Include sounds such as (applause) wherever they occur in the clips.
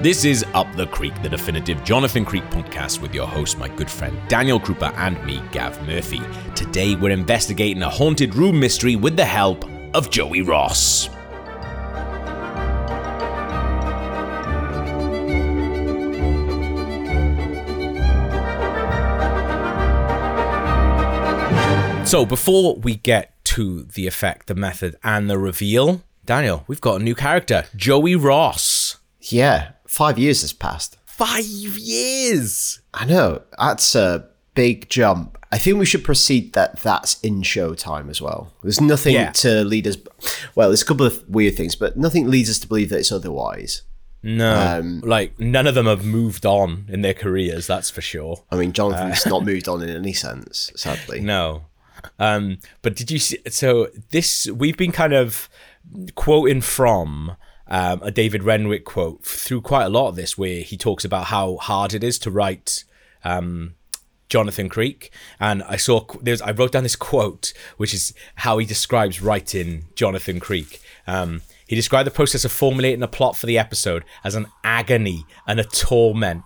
This is Up the Creek, the definitive Jonathan Creek podcast with your host, my good friend Daniel Krupa, and me, Gav Murphy. Today, we're investigating a haunted room mystery with the help of Joey Ross. So, before we get to the effect, the method, and the reveal, Daniel, we've got a new character, Joey Ross. Yeah, five years has passed. Five years. I know that's a big jump. I think we should proceed that that's in show time as well. There's nothing Yeah. to lead us. Well, there's a couple of weird things, but nothing leads us to believe that it's otherwise. No, Um, like none of them have moved on in their careers. That's for sure. I mean, Jonathan's not (laughs) moved on in any sense, sadly. No, um, but did you see? So this we've been kind of quoting from um, a David Renwick quote through quite a lot of this, where he talks about how hard it is to write. Um, Jonathan Creek, and I saw there's I wrote down this quote, which is how he describes writing Jonathan Creek. Um, he described the process of formulating a plot for the episode as an agony and a torment,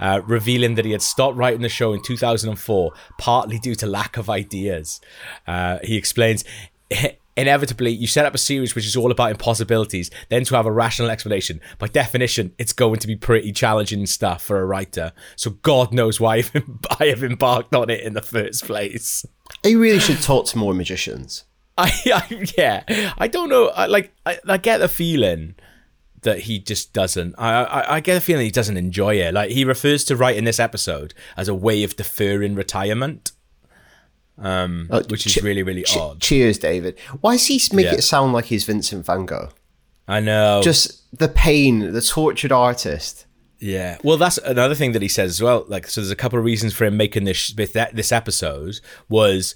uh, revealing that he had stopped writing the show in 2004 partly due to lack of ideas. Uh, he explains. Inevitably, you set up a series which is all about impossibilities, then to have a rational explanation. By definition, it's going to be pretty challenging stuff for a writer. So God knows why I've, (laughs) I have embarked on it in the first place. He really should talk to more magicians. I, (laughs) I yeah, I don't know. I, like, I, I get the feeling that he just doesn't. I, I, I get the feeling he doesn't enjoy it. Like he refers to writing this episode as a way of deferring retirement, um, Uh, which is che- really really che- odd. Cheers, David. Why does he make Yeah. it sound like he's Vincent Van Gogh? I know. Just the pain, the tortured artist. Yeah. Well, that's another thing that he says as well. Like, so there's a couple of reasons for him making this this episode was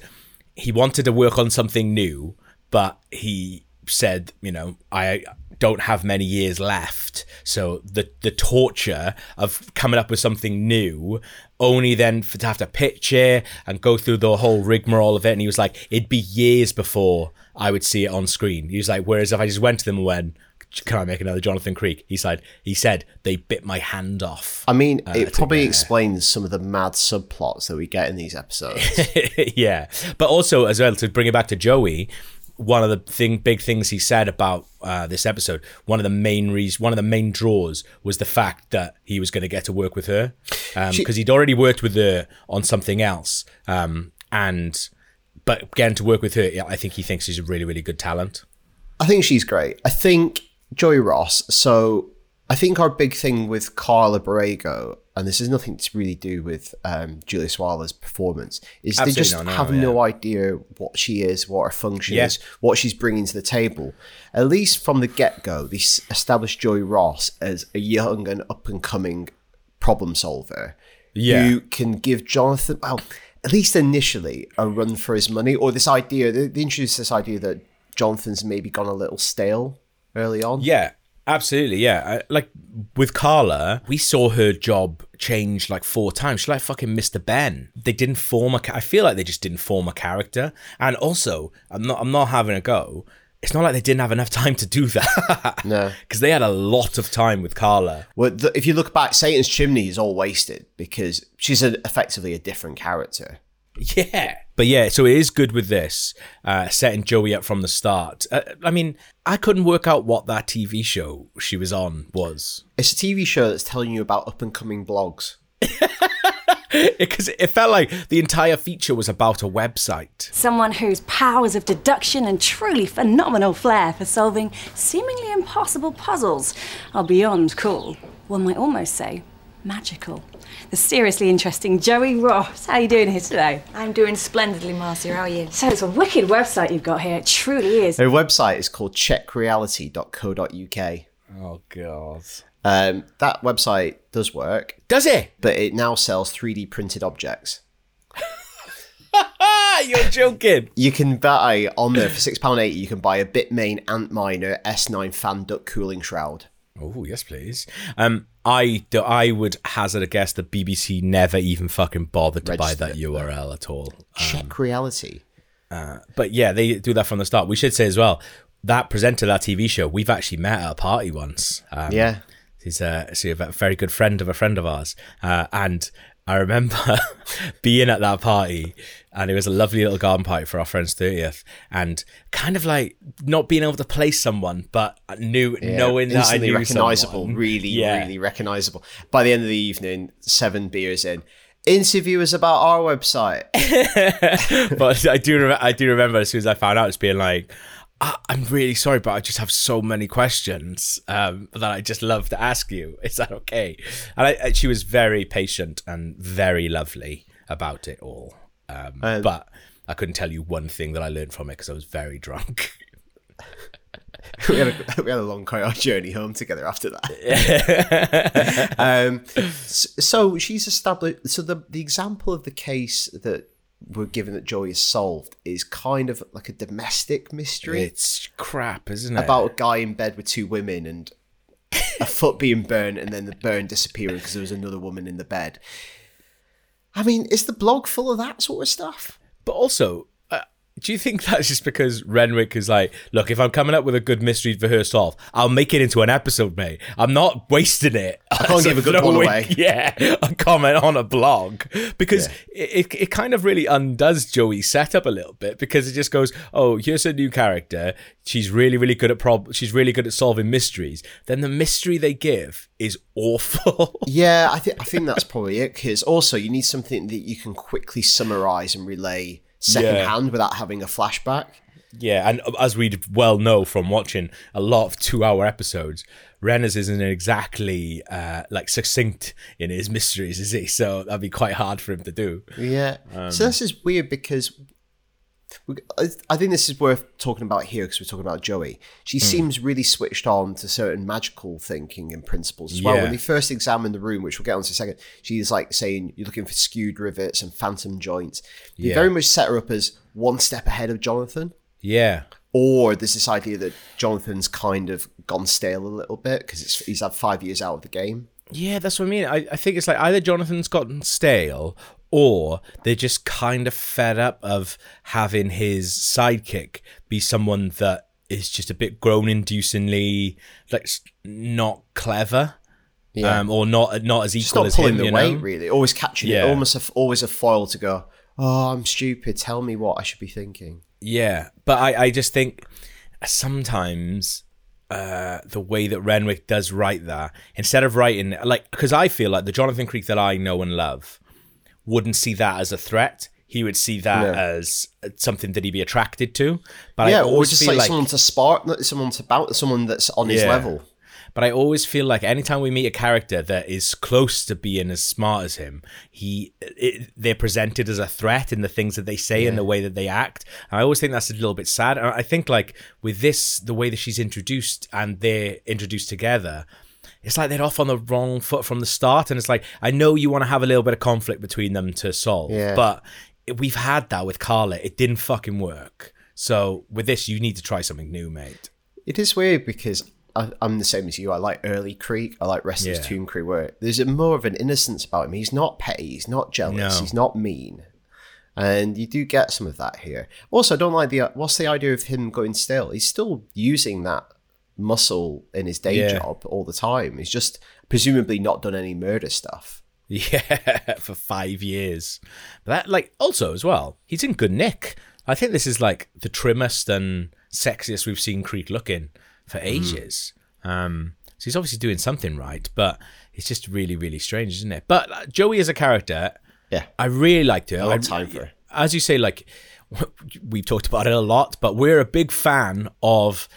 he wanted to work on something new, but he said, you know, I don't have many years left, so the the torture of coming up with something new, only then for, to have to pitch it and go through the whole rigmarole of it. And he was like, it'd be years before I would see it on screen. He was like, whereas if I just went to them and went. Can I make another Jonathan Creek? He said. He said they bit my hand off. I mean, Uh, it probably get- explains some of the mad subplots that we get in these (laughs) episodes. yeah, but also as well to bring it back to Joey, one of the thing big things he said about uh, this episode, one of the main reasons, one of the main draws was the fact that he was going to get to work with her because he'd already worked with her on something else, um, and but getting to work with her, I think he thinks she's a really really good talent. I think she's great. I think Joey Ross. So I think our big thing with Carla Borrego, and this has nothing to really do with um, Julia Sawalha's performance, is Absolutely they just no, have yeah. no idea what she is, what her function Yeah. is, what she's bringing to the table. At least from the get go, they established Joey Ross as a young and up and coming problem solver Yeah. who can give Jonathan, well, at least initially, a run for his money, or this idea, they, they introduced this idea that Jonathan's maybe gone a little stale early on. Yeah, absolutely. Yeah, I, like with Carla, we saw her job change like four times. She's like fucking Mr. Benn. They didn't form a. I feel like they just didn't form a character. And also, I'm not. I'm not having a go. It's not like they didn't have enough time to do that. (laughs) No. because they had a lot of time with Carla. Well, the, if you look back, Satan's Chimney is all wasted because she's a, effectively a different character. Yeah. But yeah, so it is good with this, uh, setting Joey up from the start. Uh, I mean, I couldn't work out what that TV show she was on was. It's a TV show that's telling you about up and coming blogs. (laughs) Because it felt like the entire feature was about a website. Someone whose powers of deduction and truly phenomenal flair for solving seemingly impossible puzzles are beyond cool. One might almost say magical. The seriously interesting Joey Ross. How are you doing here today? I'm doing splendidly, Marcia. How are you? So it's a wicked website you've got here. It truly is. Their website is called checkreality.co.uk. Oh god. Um, that website does work, Does it? but it now sells 3D printed objects. (laughs) You're joking. You can buy on there for £6.80, you can buy a Bitmain Antminer S9 fan duct cooling shroud. Oh yes, please. Um, I do, I would hazard a guess that BBC never even fucking bothered to buy that URL at all. Check reality. But yeah, they do that from the start. We should say as well that presenter of that TV show we've actually met at a party once. Um, Yeah. He's a, so a very good friend of a friend of ours. Uh, and I remember (laughs) being at that party and it was a lovely little garden party for our friend's 30th and kind of like not being able to place someone, but knew, Yeah, knowing that I knew recognizable, someone. really, Yeah. really recognizable. By the end of the evening, seven beers in, interviewers about our website. (laughs) but I do, I do remember as soon as I found out, it's being like, I- I'm really sorry, but I just have so many questions um, that I just love to ask you. Is that okay? And I, and she was very patient and very lovely about it all. Um, Um, but I couldn't tell you one thing that I learned from it because I was very drunk. (laughs) we, had a, (laughs) we had a long car journey home together after that. (laughs) um, so she's established. So the the example of the case that we're given that Joey is solved is kind of like a domestic mystery it's crap, isn't it? about a guy in bed with two women and a foot being burned and then the burn disappearing because there was another woman in the bed. I mean, is the blog full of that sort of stuff? But also, do you think (laughs) that's just because Renwick is like, look, if I'm coming up with a good mystery for her solve, I'll make it into an episode, mate. I'm not wasting it. I can't (laughs) give a good one away. Yeah, a comment on a blog because it, it, it kind of really undoes Joey's setup a little bit because it just goes, oh, here's a new character. She's really, really good at prob. She's really good at solving mysteries. Then the mystery they give is awful. (laughs) Yeah, I think I think that's probably it. Because also you need something that you can quickly summarize and relay secondhand without having a flashback. Yeah, and as we well know from watching a lot of two-hour episodes, Rennes isn't exactly uh, like succinct in his mysteries, is he? So that'd be quite hard for him to do. Yeah. Um, so this is weird because I- think this is worth talking about here because we're talking about Joey. She Hmm. seems really switched on to certain magical thinking and principles as well. Yeah. When they first examine the room, which we'll get onto in a second, she's like saying you're looking for skewed rivets and phantom joints. You Yeah. very much set her up as one step ahead of Jonathan. Yeah, Or there's this idea that Jonathan's kind of gone stale a little bit because he's had five years out of the game. yeah, that's what I mean. I, I think it's like either Jonathan's gotten stale or they're just kind of fed up of having his sidekick be someone that is just a bit groan-inducingly like not clever. Yeah. Um, or not not as equal not as pulling him, the you weight, know? really. Always catching Yeah. it. Almost a, always a foil to go, oh, I'm stupid. Tell me what I should be thinking. Yeah, but I, I just think sometimes uh, the way that Renwick does write that, instead of writing like, because I feel like the Jonathan Creek that I know and love wouldn't see that as a threat. He would see that No. as something that he'd be attracted to. But I yeah, or always just feel like, like, someone to spark, someone to bounce, someone that's on his level. But I always feel like anytime we meet a character that is close to being as smart as him, he it, they're presented as a threat in the things that they say and the way that they act. And I always think that's a little bit sad. And I think like with this, the way that she's introduced and they're introduced together. It's like they're off on the wrong foot from the start, and it's like I know you want to have a little bit of conflict between them to solve, Yeah. but we've had that with Carla. It didn't fucking work. So with this, you need to try something new, mate. It is weird because I, I'm the same as you. I like early Creek. I like Restless Yeah. Tomb Creek, where there's a more of an innocence about him. He's not petty. He's not jealous. No. He's not mean. And you do get some of that here. Also, I don't like the what's the idea of him going still. He's still using that muscle in his day Yeah. job all the time. He's just presumably not done any murder stuff. (laughs) Yeah, for five years. But that, like, also as well, he's in good nick. I think this is like the trimmest and sexiest we've seen Creek looking for ages. Um, so he's obviously doing something right, but it's just really, really strange, isn't it? But uh, Joey as a character, Yeah. I really liked her. I love I- time for her. As you say, like (laughs) we've talked about it a lot, but we're a big fan of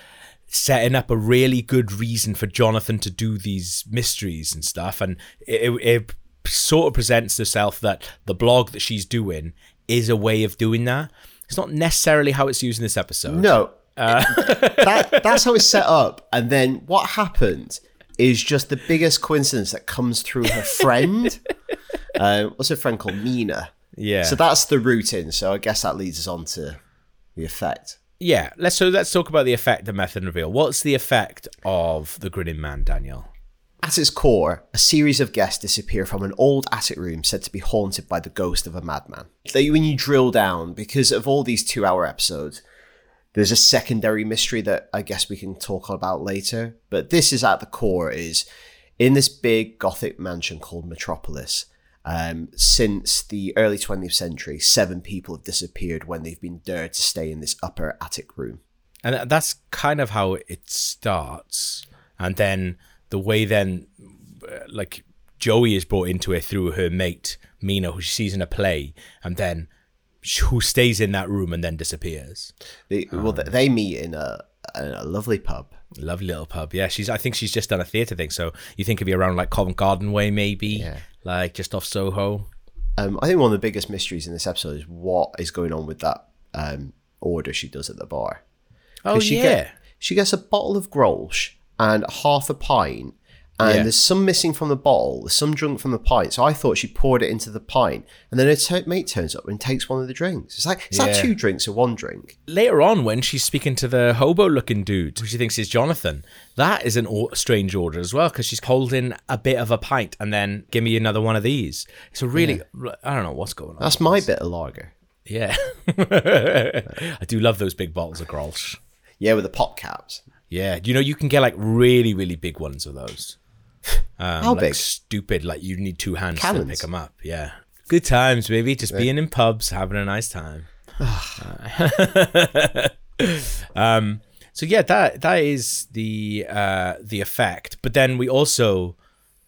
setting up a really good reason for Jonathan to do these mysteries and stuff, and it, it, it sort of presents herself that the blog that she's doing is a way of doing that. It's not necessarily how it's used in this episode. No, that, that's how it's set up. And then what happened is just the biggest coincidence that comes through her friend. (laughs) uh, what's her friend called? Mina. Yeah. So that's the route in. So I guess that leads us on to the effect. Yeah. Let's so let's talk about the effect, the method, reveal. What's the effect of the grinning man, Daniel? At its core, a series of guests disappear from an old attic room said to be haunted by the ghost of a madman. That when you drill down, because of all these two hour episodes, there's a secondary mystery that I guess we can talk about later. But this is at the core is in this big Gothic mansion called Metropolis. Um, since the early 20th century, seven people have disappeared when they've been dared to stay in this upper attic room. and that's kind of how it starts and then the way then uh, like joey is brought into it through her mate mina who she sees in a play and then who stays in that room and then disappears They, well, they- they meet in a, in a lovely pub. Lovely little pub yeah she's i think she's just done a theatre thing so you think of you around like covent garden way maybe Yeah. like just off soho Um, I think one of the biggest mysteries in this episode is what is going on with that um, order she does at the bar. oh she yeah get- she gets a bottle of Grolsch and half a pint, and Yeah. there's some missing from the bottle, there's some drunk from the pint. So I thought she poured it into the pint, and then her t- mate turns up and takes one of the drinks. It's like, is that two drinks or one drink? later on when she's speaking to the hobo looking dude who she thinks is jonathan that is an or- strange order as well because she's holding a bit of a pint and then give me another one of these it's a really i don't know what's going on That's my bit of lager. yeah (laughs) i do love those big bottles of grolsch Yeah, with the pop caps. yeah you know you can get like really really big ones of those um, How like big? stupid like you need two hands to pick them up yeah good times baby just being in pubs having a nice time (sighs) (laughs) um so yeah that that is the uh the effect but then we also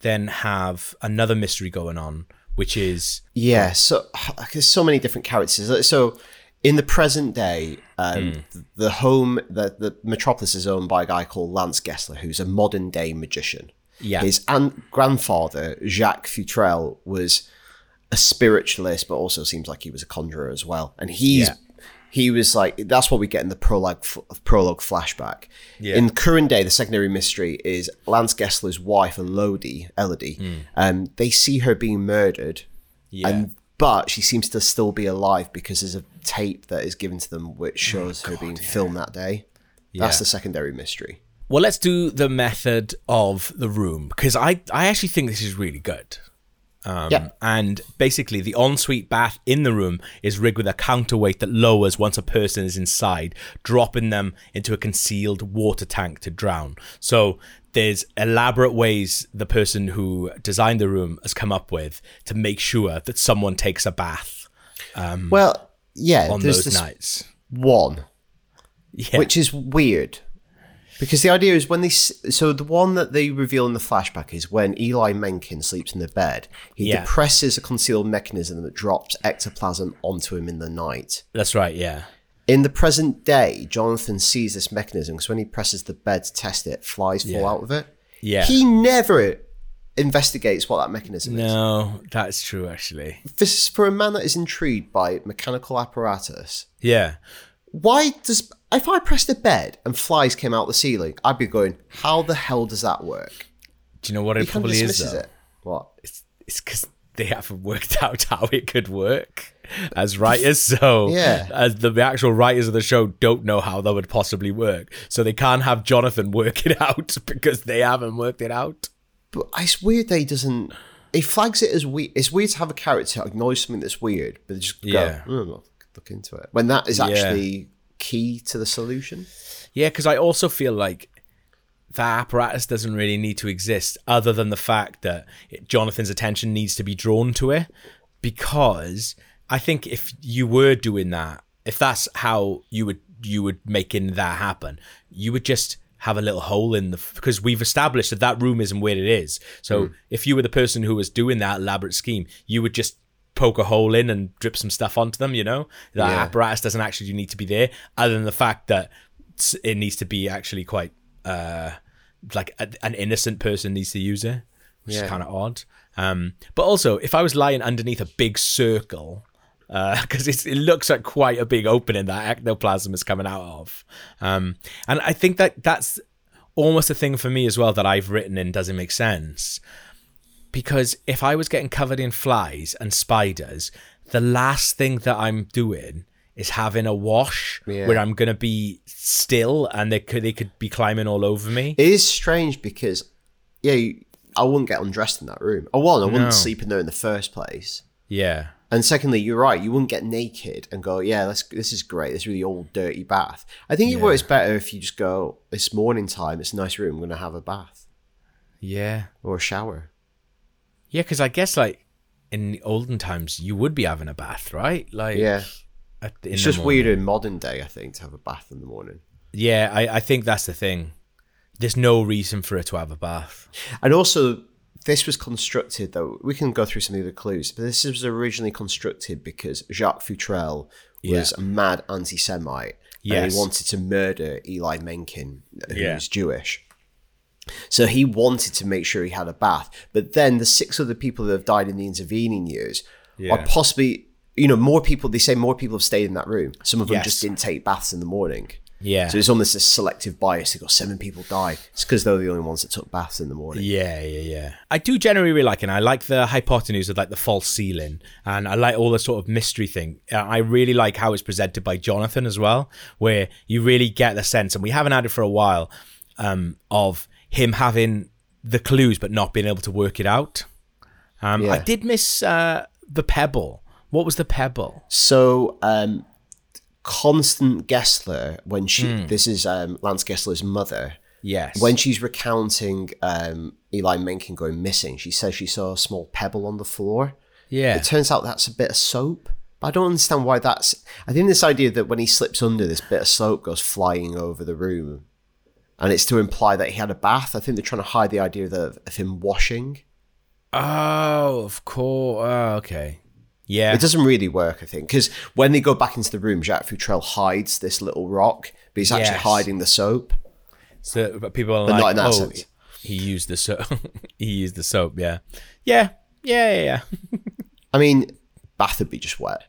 then have another mystery going on which is Yeah, so (sighs) there's so many different characters. So in the present day, um, Hmm. the home, the, the metropolis is owned by a guy called Lance Gessler, who's a modern day magician. Yeah. His aunt, grandfather, Jacques Futrelle, was a spiritualist, but also seems like he was a conjurer as well. And he's Yeah. he was like that's what we get in the prologue prologue flashback. Yeah. In current day, the secondary mystery is Lance Gessler's wife, Elodie. Elodie. Um, they see her being murdered, yeah and but she seems to still be alive because there's a tape that is given to them which shows her being filmed that day. That's the secondary mystery. Well let's do the method of the room because i i actually think this is really good Um, yeah. And basically, the ensuite bath in the room is rigged with a counterweight that lowers once a person is inside, dropping them into a concealed water tank to drown. So there's elaborate ways the person who designed the room has come up with to make sure that someone takes a bath Well, yeah, on there's those nights. one Yeah. which is weird because the idea is when they so the one that they reveal in the flashback is when Eli Mencken sleeps in the bed he Yeah. depresses a concealed mechanism that drops ectoplasm onto him in the night That's right. Yeah. in the present day Jonathan sees this mechanism because when he presses the bed to test it flies fall Yeah. out of it Yeah. he never investigates what that mechanism is No, that's true. Actually. this is for a man that is intrigued by mechanical apparatus Yeah. why does if I pressed the bed and flies came out the ceiling, I'd be going, how the hell does that work? Do you know what He it of probably is? Though? it. What? It's it's because they haven't (laughs) worked out how it could work as writers. (laughs) So Yeah. as the actual writers of the show don't know how that would possibly work. So they can't have Jonathan (laughs) work it out because they haven't worked it out. But it's weird that he doesn't. He flags it as weird. It's weird to have a character acknowledge something that's weird, but just Yeah. go, "Oh, look, look into it. When that is Yeah. Key to the solution. Yeah, because I also feel like that apparatus doesn't really need to exist other than the fact that it, Jonathan's attention needs to be drawn to it. Because I think if you were doing that, if that's how you would you would making that happen, you would just have a little hole in the because we've established that that room isn't where it is. So hmm. if you were the person who was doing that elaborate scheme, you would just poke a hole in and drip some stuff onto them. You know, that Yeah. apparatus doesn't actually need to be there, other than the fact that it needs to be actually quite uh like a, an innocent person needs to use it which Yeah. is kind of odd um but also if i was lying underneath a big circle (laughs) because it looks like quite a big opening that ectoplasm is coming out of um and i think that that's almost a thing for me as well that i've written in doesn't make sense because if I was getting covered in flies and spiders, the last thing that I'm doing is having a wash Yeah. where I'm gonna be still and they could they could be climbing all over me. It is strange because, yeah, you, I wouldn't get undressed in that room. Oh, one, I wouldn't No. sleep in there in the first place. Yeah, And secondly, you're right. You wouldn't get naked and go, "Yeah, let's, this is great. This really old, dirty bath." I think it works better if you just go, "It's morning time. It's a nice room. I'm going to have a bath." Yeah. or a shower. Yeah, because I guess like in the olden times you would be having a bath, right? Like Yeah. at- It's just morning. weird in modern day, I think, to have a bath in the morning. Yeah, I, I think that's the thing. There's no reason for her to have a bath. And also, this was constructed, though, we can go through some of the clues, but this was originally constructed because Jacques Futrelle was Yeah. a mad anti Semite. And Yes. he wanted to murder Eli Mencken, who's Yeah. Jewish. So he wanted to make sure he had a bath. But then the six other people that have died in the intervening years Yeah. are possibly, you know, more people, they say more people have stayed in that room. Some of them Yes. just didn't take baths in the morning. Yeah. So it's almost a selective bias. They got seven people die. It's because they're the only ones that took baths in the morning. Yeah, yeah, yeah. I do generally really like it. And I like the hypotenuse of like the false ceiling, and I like all the sort of mystery thing. Uh, I really like how it's presented by Jonathan as well, where you really get the sense, and we haven't had it for a while, um, of him having the clues but not being able to work it out. Um, I did miss uh, the pebble. What was the pebble? So, um, Constance Gessler, when she, Hmm. this is um, Lance Gessler's mother, Yes. when she's recounting um, Eli Mencken going missing, she says she saw a small pebble on the floor. yeah. It turns out that's a bit of soap. I don't understand why that's. I think this idea that when he slips under, this bit of soap goes flying over the room. And it's to imply that he had a bath. I think they're trying to hide the idea of, of him washing. oh, of course. Oh, okay. Yeah. It doesn't really work, I think, because when they go back into the room, Jacques Futrelle hides this little rock, but he's actually Yes. hiding the soap. So but people are But like, oh, sense. he used the soap. (laughs) he used the soap. Yeah, yeah, yeah, yeah. I mean, bath would be just wet.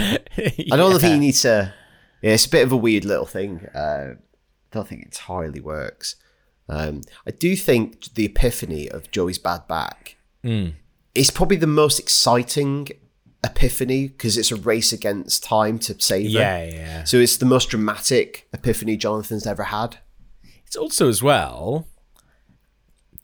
yeah. (laughs) I don't think you need to. Yeah, it's a bit of a weird little thing. Uh, don't think it entirely works. Um, I do think the epiphany of Joey's bad back is probably the most exciting epiphany because it's a race against time to save her. Yeah, yeah. So it's the most dramatic epiphany Jonathan's ever had. It's also as well.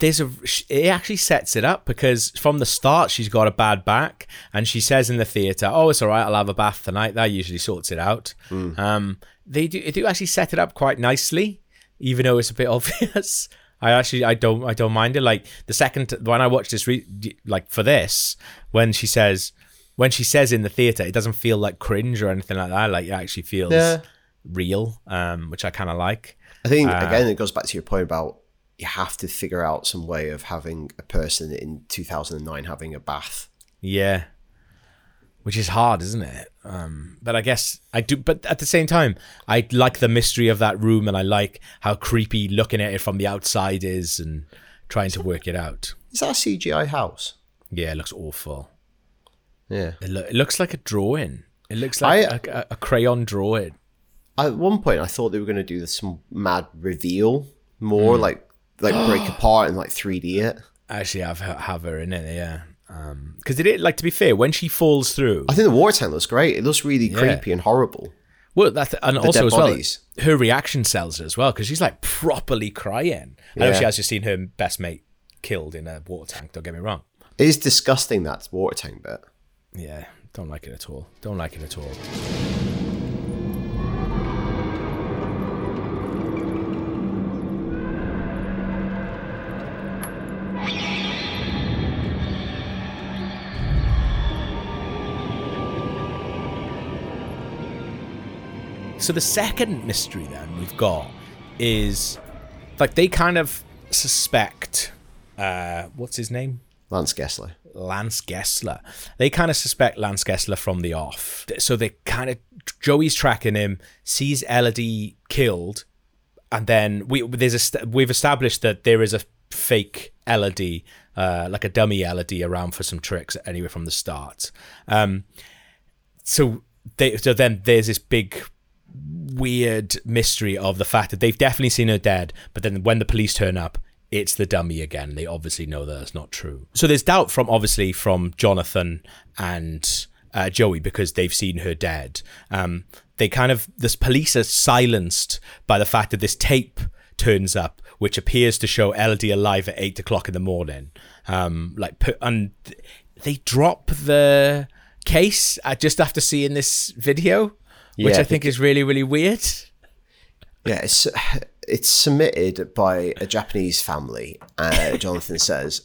There's a. It actually sets it up because from the start she's got a bad back, and she says in the theater, "Oh, it's all right. I'll have a bath tonight." That usually sorts it out. Um, they do. They do actually set it up quite nicely, even though it's a bit (laughs) obvious. I actually I don't I don't mind it. Like the second when I watched this, re- like for this, when she says when she says in the theater, it doesn't feel like cringe or anything like that. Like it actually feels Yeah. real, um, which I kind of like. I think again it goes back to your point about you have to figure out some way of having a person in 2009 having a bath. Yeah. Which is hard, isn't it? Um, but I guess I do. But at the same time, I like the mystery of that room, and I like how creepy looking at it from the outside is, and trying to work it out. Is that a CGI house? Yeah, it looks awful. Yeah. It, lo- it looks like a drawing. It looks like I- a, a, a crayon drawing. At one point, I thought they were going to do some mad reveal, more like like (gasps) break apart and like 3D it. Actually, have her, have her in it. Yeah. Um, because it is like to be fair, when she falls through, I think the water tank looks great. It looks really creepy and horrible. Well, that and also as well, bodies. her reaction sells her as well because she's like properly crying. I know she has just seen her best mate killed in a water tank. Don't get me wrong. It is disgusting that water tank bit. Yeah, don't like it at all. Don't like it at all. So the second mystery then we've got is like they kind of suspect uh what's his name? Lance Gessler. Lance Gessler. They kind of suspect Lance Gessler from the off. So they kind of Joey's tracking him, sees Elodie killed, and then we there's a we've established that there is a fake Elodie, uh, like a dummy Elodie around for some tricks anyway from the start. Um, so they so then there's this big weird mystery of the fact that they've definitely seen her dead, but then when the police turn up, it's the dummy again. They obviously know that that's not true. So there's doubt from obviously from Jonathan and uh, Joey because they've seen her dead. Um, they kind of this police are silenced by the fact that this tape turns up, which appears to show Elodie alive at eight o'clock in the morning. Um, like pu- and they drop the case uh, just after seeing this video, which I think is really really weird. Yeah, it's it's submitted by a Japanese family. Uh, Jonathan says,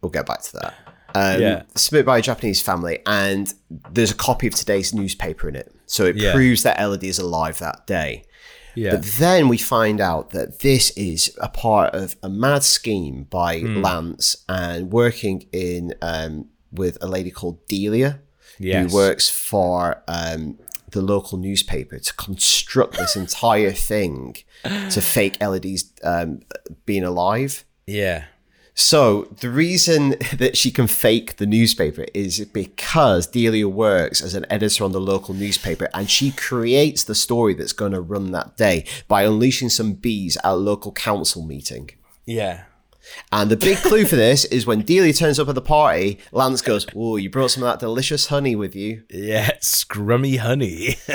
"We'll get back to that." Um, Yeah. Submitted by a Japanese family, and there's a copy of today's newspaper in it, so it Yeah. proves that Elodie is alive that day. Yeah. But then we find out that this is a part of a mad scheme by Hmm. Lance and working in um, with a lady called Delia, Yes. who works for um, the local newspaper to construct this entire thing to fake Elodie's um, being alive. yeah. So the reason (laughs) that she can fake the newspaper is because Delia works as an editor on the local newspaper and she creates the story that's going to run that day by unleashing some bees at a local council meeting. Yeah. And the big clue for this is when Delia turns up at the party, Lance goes, Oh, you brought some of that delicious honey with you. Yeah. Scrummy honey. (laughs)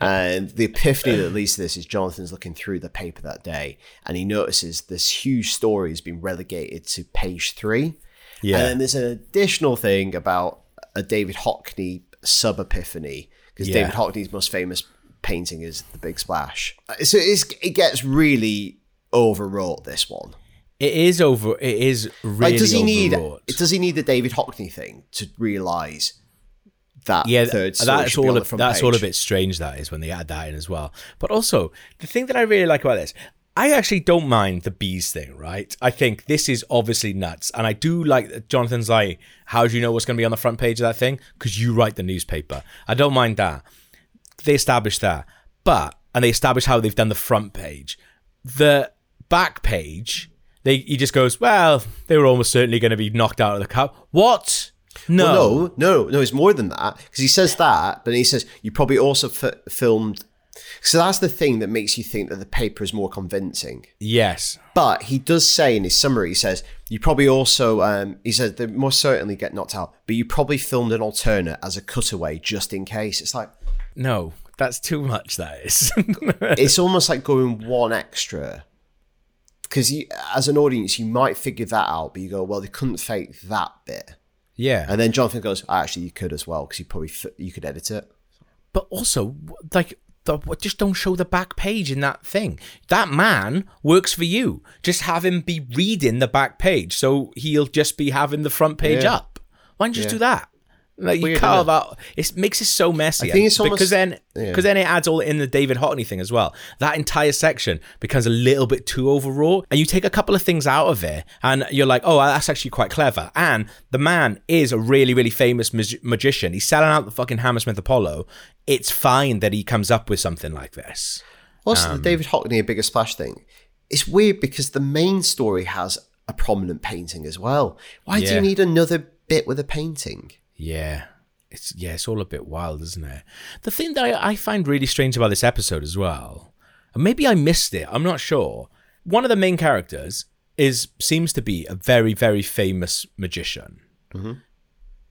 And the epiphany that leads to this is Jonathan's looking through the paper that day and he notices this huge story has been relegated to page three. Yeah. And then there's an additional thing about a David Hockney sub epiphany because Yeah. David Hockney's most famous painting is The Big Splash. Uh, So it's, it gets really overwrought, this one. It is over. It is really Like, does he need does he need the David Hockney thing to realize that yeah, third story that's all. on A, the front that's page? all a bit strange. That is when they add that in as well. But also, the thing that I really like about this, I actually don't mind the bees thing. Right? I think this is obviously nuts, and I do like that Jonathan's like, "How do you know what's going to be on the front page of that thing? Because you write the newspaper." I don't mind that. They established that, but and they established how they've done the front page. The back page, they he just goes, "Well, they were almost certainly going to be knocked out of the cup." What? No. Well, no, no, no. It's more than that because he says that, but he says you probably also f- filmed. So that's the thing that makes you think that the paper is more convincing. Yes. But he does say in his summary, he says you probably also. Um, he says they most certainly get knocked out, but you probably filmed an alternate as a cutaway just in case. It's like No, that's too much. That is. (laughs) it's almost like going one extra. Because as an audience, you might figure that out, but you go, well, they couldn't fake that bit. yeah, And then Jonathan goes, actually, you could as well, because you probably f- you could edit it. but also like. The, just don't show the back page in that thing. That man works for you. Just have him be reading the back page, so he'll just be having the front page Yeah. up. Why don't you just do that? Like you carve out. It makes it so messy. I think it's because almost- then yeah. because then it adds all in the David Hockney thing as well. That entire section becomes a little bit too overwrought, and you take a couple of things out of it, and you're like, oh, that's actually quite clever. And the man is a really really famous mag- magician. He's selling out the fucking Hammersmith Apollo. It's fine that he comes up with something like this. Also, Um, the David Hockney, a bigger splash thing. It's weird because the main story has a prominent painting as well. Why do you need another bit with a painting? Yeah. It's yeah, it's all a bit wild, isn't it? The thing that I, I find really strange about this episode as well, and maybe I missed it, I'm not sure. One of the main characters is seems to be a very, very famous magician. Mm-hmm.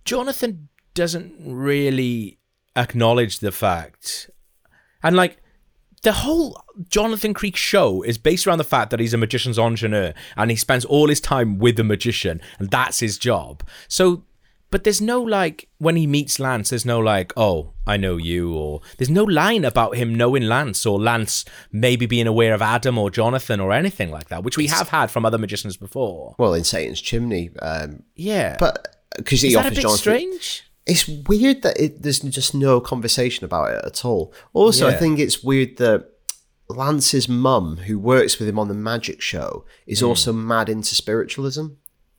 Jonathan doesn't really acknowledge the fact and like the whole Jonathan Creek show is based around the fact that he's a magician's engineer and he spends all his time with the magician and that's his job. So, but there's no like, when he meets Lance, there's no like, oh, I know you, or there's no line about him knowing Lance or Lance maybe being aware of Adam or Jonathan or anything like that, which we have had from other magicians before. Well, in Satan's Chimney, um, Yeah. but because he is that a offers bit Jonathan, strange? it's weird that it, there's just no conversation about it at all. Also, I think it's weird that Lance's mum, who works with him on the magic show, is Hmm. also mad into spiritualism.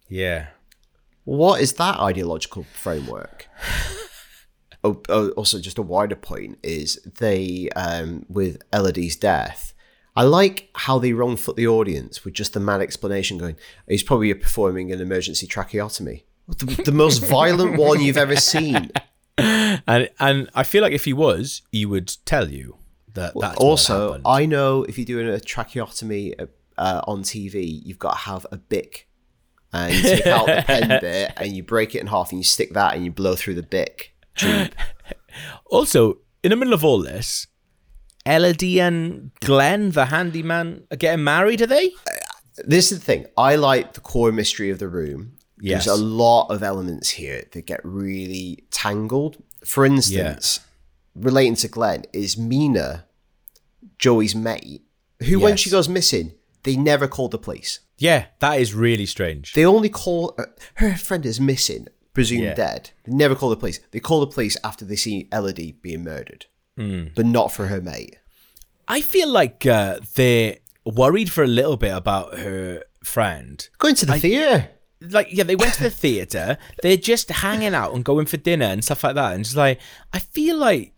Yeah. What is that ideological framework? oh, oh, also, just a wider point is they, um, with Elodie's death, I like how they wrong foot the audience with just the mad explanation going, he's probably performing an emergency tracheotomy. The, the most violent (laughs) one you've ever seen. And and I feel like if he was, he would tell you that that's also. I know if you're doing a tracheotomy uh, on TV, you've got to have a bic. And you take out the pen (laughs) bit and you break it in half and you stick that and you blow through the bic tube. (laughs) Also, in the middle of all this, Elodie and Glenn, the handyman, are getting married, are they? Uh, this is the thing. I like the core mystery of the room. Yes. There's a lot of elements here that get really tangled. For instance, relating to Glenn, is Mina, Joey's mate, who, when she goes missing, they never called the police. Yeah, that is really strange. They only call uh, her friend is missing, presumed Yeah. dead. They never call the police. They call the police after they see Elodie being murdered, Hmm. but not for her mate. I feel like uh, they're worried for a little bit about her friend. Going to the theatre. Like, yeah, they went to the theater. They're just hanging out and going for dinner and stuff like that. And just like, I feel like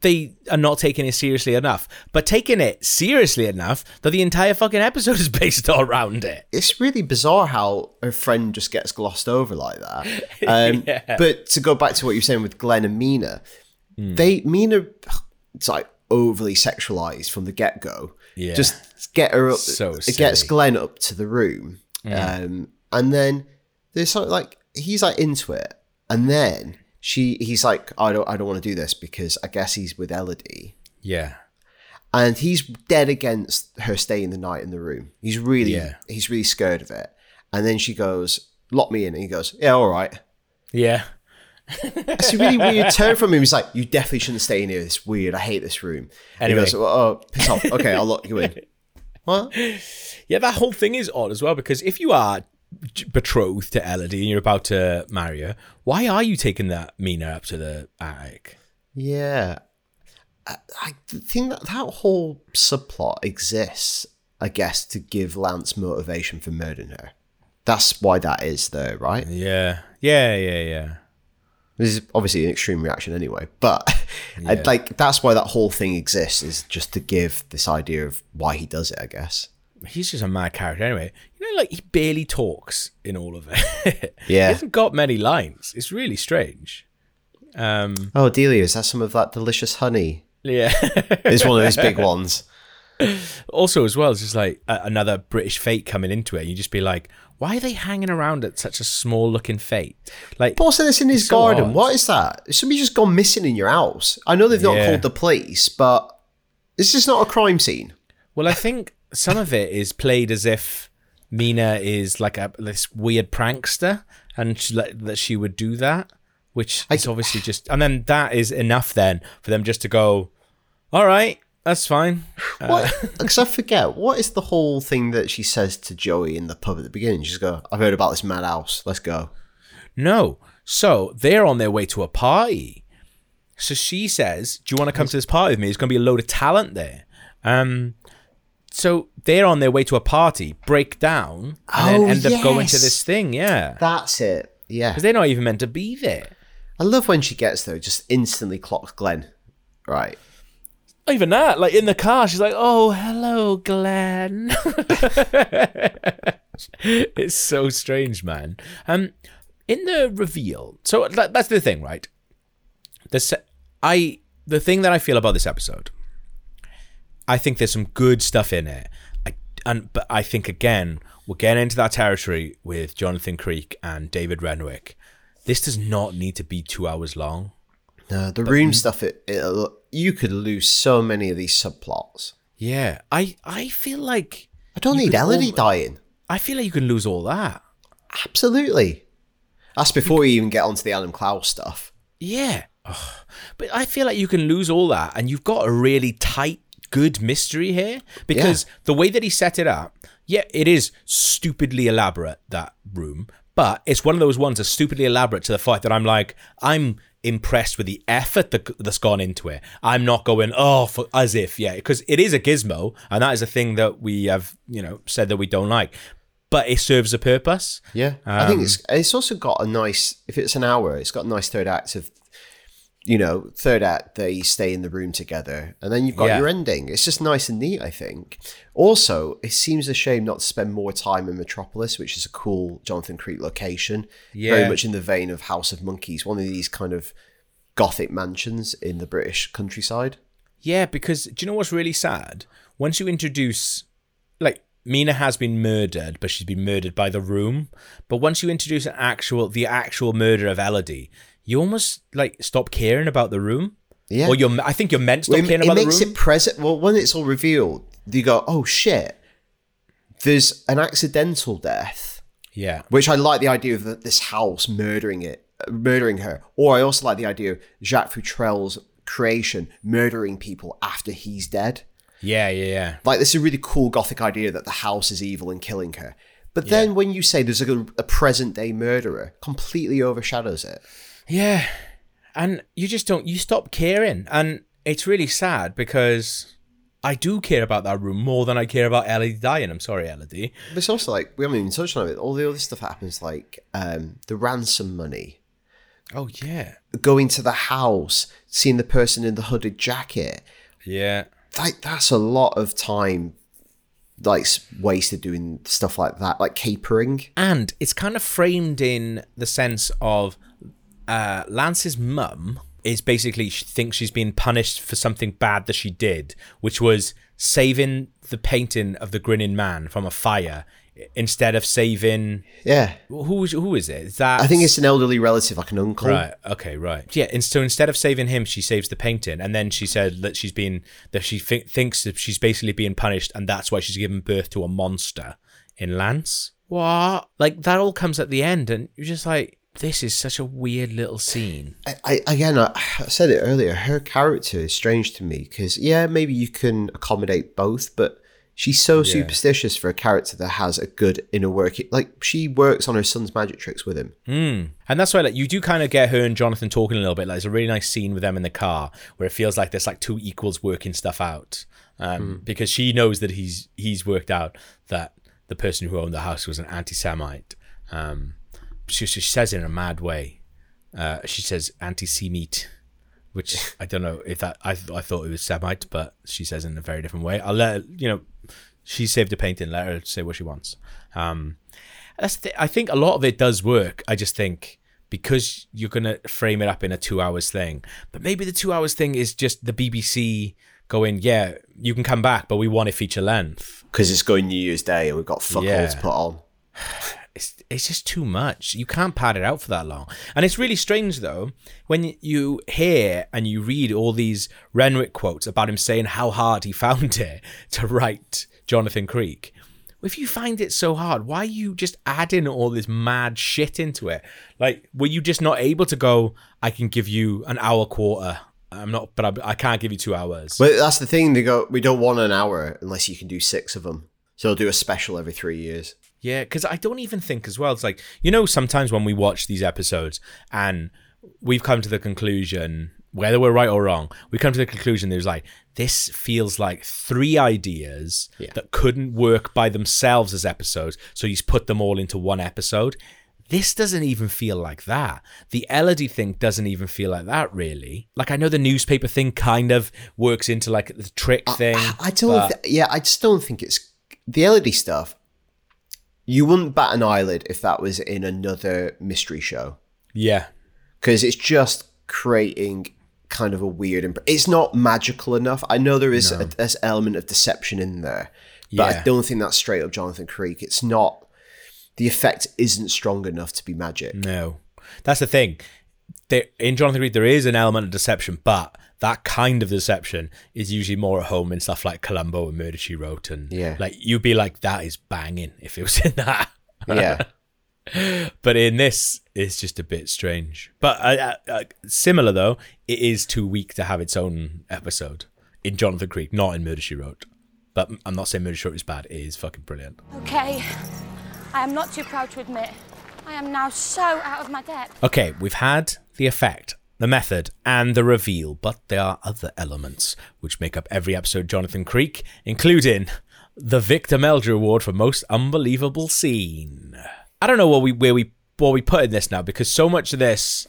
they are not taking it seriously enough, but taking it seriously enough that the entire fucking episode is (laughs) based all around it. It's really bizarre how her friend just gets glossed over like that. (laughs) Um, But to go back to what you're saying with Glenn and Mina, Hmm. they Mina, it's like overly sexualized from the get go. Yeah. Just get her up. So it gets. Glenn up to the room, um, and then there's something like he's like into it, and then she he's like I don't I don't want to do this because I guess he's with Elodie. Yeah. and he's dead against her staying the night in the room. He's really, Yeah. he's really scared of it. And then she goes, "Lock me in," and he goes, "Yeah, all right." Yeah. (laughs) It's a really weird turn from him. He's like, "You definitely shouldn't stay in here. It's weird. I hate this room." And Anyway. he goes, oh, "Oh, piss off. Okay, I'll lock you in." (laughs) What? Yeah, that whole thing is odd as well because if you are betrothed to Elodie and you're about to marry her, why are you taking that Mina up to the attic? Yeah, I, I think that that whole subplot exists, I guess, to give Lance motivation for murdering her. That's why that is though, right? Yeah, yeah, yeah, yeah. This is obviously an extreme reaction anyway, but (laughs) I'd like that's why that whole thing exists is just to give this idea of why he does it, I guess. He's just a mad character anyway. You know, like he barely talks in all of it. (laughs) Yeah. he hasn't got many lines. It's really strange. Um, Oh, Delia, is that some of that delicious honey? yeah. (laughs) It's one of those big ones. also, as well, it's just like a- another British fete coming into it. You just be like, why are they hanging around at such a small looking fete? Like, But also, this in his so garden. odd. What is that? Somebody just gone missing in your house. I know they've not Yeah. called the police, but this is not a crime scene. Well, I think some of it is played as if Mina is like a this weird prankster, and she, like, that she would do that, which is obviously just, and then that is enough then for them just to go, all right, that's fine. Uh, What? (laughs) Because I forget what is the whole thing that she says to Joey in the pub at the beginning. She's go, "I've heard about this madhouse. Let's go." no, so they're on their way to a party. So she says, "Do you want to come to this party with me? There's going to be a load of talent there." Um, so they're on their way to a party, break down, and then Oh, end up going to this thing. Yeah, That's it. Yeah. because they're not even meant to be there. I love when she gets there, just instantly clocks Glenn. Right. Even that. Like in the car, she's like, "Oh, hello, Glenn." (laughs) it's so strange, man. Um, in the reveal, so that, that's the thing, right? The se- I the thing that I feel about this episode, I think there's some good stuff in it. I and but I think again we're getting into that territory with Jonathan Creek and David Renwick. This does not need to be two hours long. No, the room stuff. It, it you could lose so many of these subplots. Yeah, I I feel like I don't need Elodie dying. I feel like you can lose all that. Absolutely. That's before you even get onto the Adam Klaus stuff. Yeah. Ugh. But I feel like you can lose all that and you've got a really tight, good mystery here because the way that he set it up, yeah, it is stupidly elaborate, that room, but it's one of those ones that's stupidly elaborate to the fact that I'm like, I'm impressed with the effort that, that's gone into it. I'm not going, oh, for, as if, yeah, because it is a gizmo and that is a thing that we have, you know, said that we don't like. But it serves a purpose. Yeah, I um, think it's it's also got a nice. If it's an hour, it's got a nice third act of, you know, third act they stay in the room together, and then you've got Yeah. your ending. It's just nice and neat. I think. Also, it seems a shame not to spend more time in Metropolis, which is a cool Jonathan Creek location. Very much in the vein of House of Monkeys, one of these kind of gothic mansions in the British countryside. Yeah, because do you know what's really sad? Once you introduce, like, Mina has been murdered, but she's been murdered by the room. But once you introduce an actual, the actual murder of Elodie, you almost like stop caring about the room. Yeah. Or you're, I think you're meant to stop it, caring it about the room. it makes it present. Well, when it's all revealed, you go, "Oh shit!" There's an accidental death, yeah, which I like the idea of the, this house murdering it, murdering her. Or I also like the idea of Jacques Futrelle's creation murdering people after he's dead. Yeah, yeah, yeah. Like this is a really cool gothic idea that the house is evil and killing her. But then when you say there's a, a present day murderer, completely overshadows it. Yeah. And you just don't, you stop caring. And it's really sad because I do care about that room more than I care about Elodie dying. I'm sorry, Elodie. But it's also like we haven't even touched on it. All the other stuff happens, like um, the ransom money, Oh, yeah. going to the house, seeing the person in the hooded jacket. Yeah. Like that's a lot of time, like wasted doing stuff like that, like capering. And it's kind of framed in the sense of uh, Lance's mum is basically she thinks she's being punished for something bad that she did, which was saving the painting of the grinning man from a fire instead of saving Yeah, who is who is it? Is that I think it's an elderly relative, like an uncle. Right. Okay. Right. Yeah. And so instead of saving him, she saves the painting, and then she said that she's been that she th- thinks that she's basically being punished, and that's why she's given birth to a monster in Lance. What? Like that all comes at the end, and you're just like, this is such a weird little scene. I, I again, I, I said it earlier. Her character is strange to me because yeah, maybe you can accommodate both, but she's so superstitious for a character that has a good inner working. Like she works on her son's magic tricks with him. And that's why, like, you do kind of get her and Jonathan talking a little bit. Like, there's a really nice scene with them in the car where it feels like there's like two equals working stuff out, um, because she knows that he's he's worked out that the person who owned the house was an anti-Semite. Um, she, she says in a mad way. Uh, she says anti-Semite, which (laughs) I don't know if that I I thought it was Semite, but she says in a very different way. I'll let her, you know. She saved a painting. Let her say what she wants. Um, that's the, I think a lot of it does work. I just think because you're gonna frame it up in a two hours thing, but maybe the two hours thing is just the BBC going, yeah, you can come back, but we want it feature length. Because it's going New Year's Day and we've got fuck all to put on. (sighs) (sighs) (sighs) It's it's just too much. You can't pad it out for that long. And it's really strange though when you hear and you read all these Renwick quotes about him saying how hard he found (laughs) it to write Jonathan Creek. If you find it so hard, why are you just adding all this mad shit into it? Like, were you just not able to go? I can give you an hour quarter. I'm not, but I, I can't give you two hours. But that's the thing. They go, we don't want an hour unless you can do six of them. So they'll do a special every three years. Yeah, because I don't even think as well. It's like you know, sometimes when we watch these episodes and we've come to the conclusion, whether we're right or wrong, we come to the conclusion there's like this feels like three ideas that couldn't work by themselves as episodes, so he's put them all into one episode. This doesn't even feel like that. The Elodie thing doesn't even feel like that, really. Like I know the newspaper thing kind of works into like the trick thing. I don't. but- thi- yeah, I just don't think it's the Elodie stuff. You wouldn't bat an eyelid if that was in another mystery show yeah, because it's just creating kind of a weird. Imp- it's not magical enough. I know there is a, this element of deception in there, but Yeah. I don't think that's straight up Jonathan Creek. It's not. The effect isn't strong enough to be magic. No, that's the thing. There, in Jonathan Creek, there is an element of deception, but that kind of deception is usually more at home in stuff like Columbo and Murder She Wrote, and Yeah. like you'd be like, that is banging if it was (laughs) in that. Yeah. (laughs) But in this, it's just a bit strange. But uh, uh, uh, similar though, it is too weak to have its own episode in Jonathan Creek, not in Murder She Wrote. But I'm not saying Murder She Wrote is bad. It is fucking brilliant. Okay, I am not too proud to admit I am now so out of my depth. Okay, we've had the effect, the method, and the reveal, but there are other elements which make up every episode Jonathan Creek, including the Victor Meldrew Award for Most Unbelievable Scene. I don't know what we where we what we put in this now because so much of this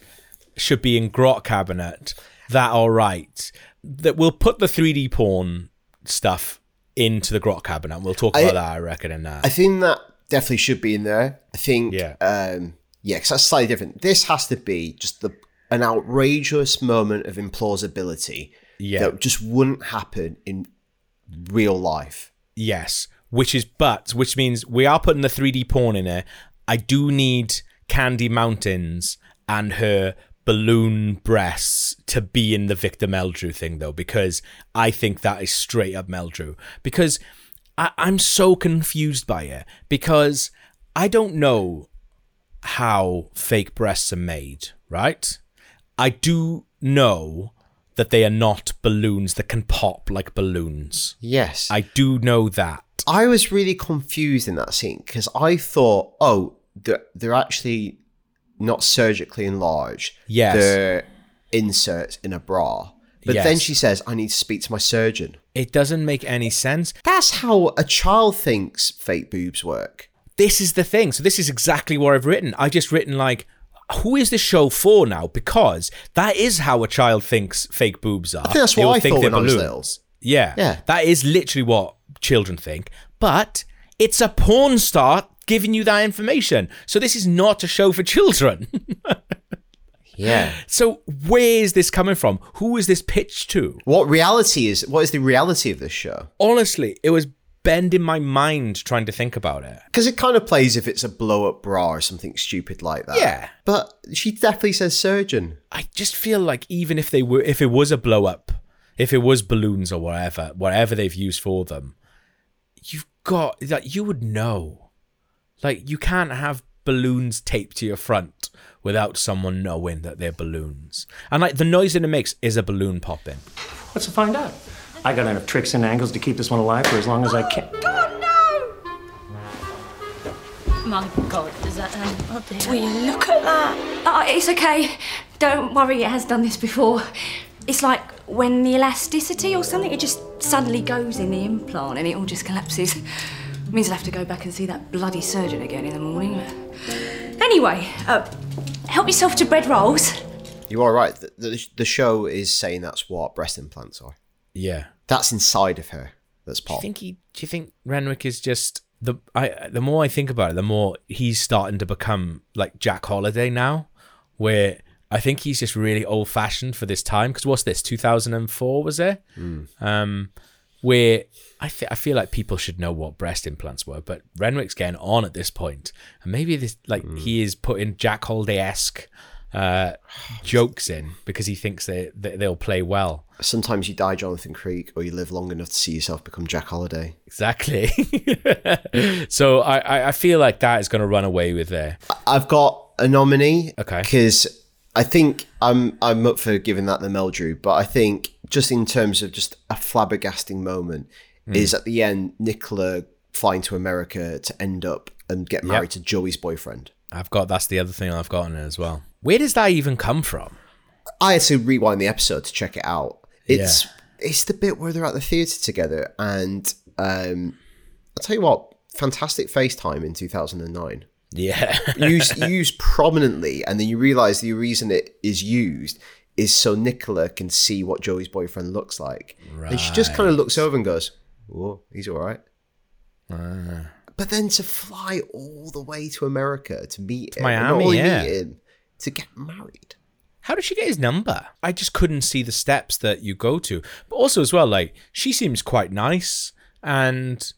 should be in Grot Cabinet. That all right. That we'll put the 3D porn stuff into the Grot Cabinet. We'll talk about that, I reckon, in that. I think that definitely should be in there. I think, Yeah. um, yeah, because that's slightly different. This has to be just the an outrageous moment of implausibility Yeah. that just wouldn't happen in real life. Yes, which is but which means we are putting the 3D porn in there. I do need Candy Mountains and her balloon breasts to be in the Victor Meldrew thing though, because I think that is straight up Meldrew. Because I, I'm so confused by it because I don't know how fake breasts are made, right? I do know that they are not balloons that can pop like balloons. Yes. I do know that. I was really confused in that scene because I thought, oh, they're, they're actually not surgically enlarged. Yes. They're inserts in a bra. But Yes. then she says, I need to speak to my surgeon. It doesn't make any sense. That's how a child thinks fake boobs work. This is the thing. So this is exactly what I've written. I've just written like, who is this show for now? Because that is how a child thinks fake boobs are. I think that's what I think thought when I was little. Yeah. Yeah. That is literally what children think. But it's a porn star giving you that information. So this is not a show for children. (laughs) Yeah. so where is this coming from? Who is this pitched to? What reality is, what is the reality of this show? Honestly, it was bending my mind trying to think about it. Because it kind of plays if it's a blow up bra or something stupid like that. Yeah. But she definitely says surgeon. I just feel like even if they were, if it was a blow up, if it was balloons or whatever, whatever they've used for them, you've got like you would know. Like you can't have balloons taped to your front without someone knowing that they're balloons. And like the noise that it makes is a balloon popping. Let's find out. I got enough tricks and angles to keep this one alive for as long as I can. God no My God, does that um? Oh dear. Will you look at that? Oh, it's okay. Don't worry, it has done this before. It's like when the elasticity or something, it just suddenly goes in the implant and it all just collapses. means I'll have to go back and see that bloody surgeon again in the morning. Anyway, uh, help yourself to bread rolls. You are right. The, the, the show is saying that's what breast implants are. Yeah. That's inside of her. That's Do you pop. think he? Do you think Renwick is just the? I the more I think about it, the more he's starting to become like Jack Holiday now, where I think he's just really old fashioned for this time. Because what's this? Two thousand and four was it? Um, where I fe- I feel like people should know what breast implants were, but Renwick's getting on at this point, and maybe this like he is putting Jack Holiday esque uh, jokes in because he thinks they, they they'll play well. Sometimes you die Jonathan Creek or you live long enough to see yourself become Jack Holiday. Exactly. (laughs) so I, I- feel like that is going to run away with there. I've got a nominee. Okay. Because I think I'm I'm up for giving that the Meldrew, but I think just in terms of just a flabbergasting moment is at the end Nicola flying to America to end up and get married to Joey's boyfriend. I've got that's the other thing I've got in it as well. Where does that even come from? I had to rewind the episode to check it out. It's it's the bit where they're at the theatre together, and um, I'll tell you what, fantastic FaceTime in two thousand and nine. Yeah. (laughs) used used prominently, and then you realise the reason it is used is so Nicola can see what Joey's boyfriend looks like, and she just kind of looks over and goes, "Oh, he's all right." But then to fly all the way to America to meet him, Miami, yeah. meet him, to get married. How did she get his number? I just couldn't see the steps that you go to. But also as well, like she seems quite nice and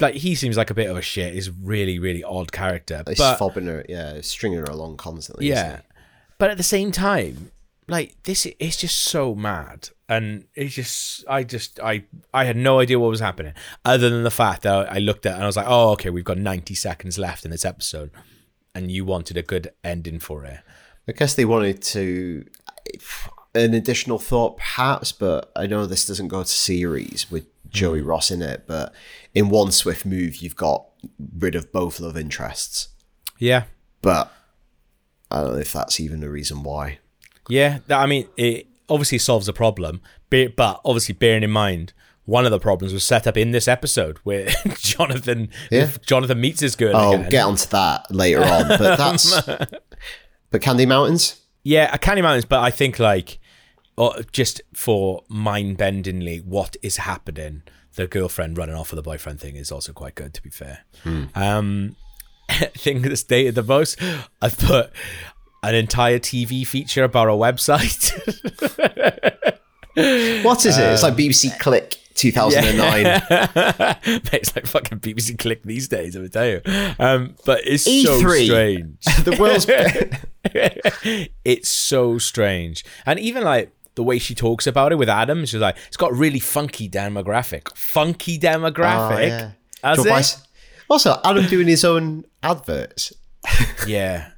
like he seems like a bit of a shit. He's a really, really odd character. He's but fobbing her, yeah, stringing her along constantly. yeah. But at the same time, like this is just so mad. And it's just I just I I had no idea what was happening. Other than the fact that I looked at it and I was like, oh okay, we've got ninety seconds left in this episode. And you wanted a good ending for it. I guess they wanted to an additional thought, perhaps, but I know this doesn't go to series with Joey mm. Ross in it. But in one swift move, you've got rid of both love interests. Yeah. But I don't know if that's even the reason why. Yeah, that, I mean, it obviously solves a problem, but obviously bearing in mind one of the problems was set up in this episode where (laughs) Jonathan Yeah. Jonathan meets his girl. I'll again. get onto that later on. But (laughs) that's (laughs) but Candy Mountains. Yeah, Candy Mountains, but I think like uh, just for mind bendingly what is happening, the girlfriend running off with the boyfriend thing is also quite good. To be fair, um, thing that's dated the most, (gasps) I've put an entire TV feature about a website. (laughs) What is it? It's like BBC Click 2009. (laughs) (laughs) it's like fucking BBC Click these days, I would tell you. Um, but it's so E3. strange. the world's it's so strange. And even like the way she talks about it with Adam, she's like, it's got really funky demographic. Funky demographic. Oh, yeah. Also, Adam doing his own adverts. Yeah.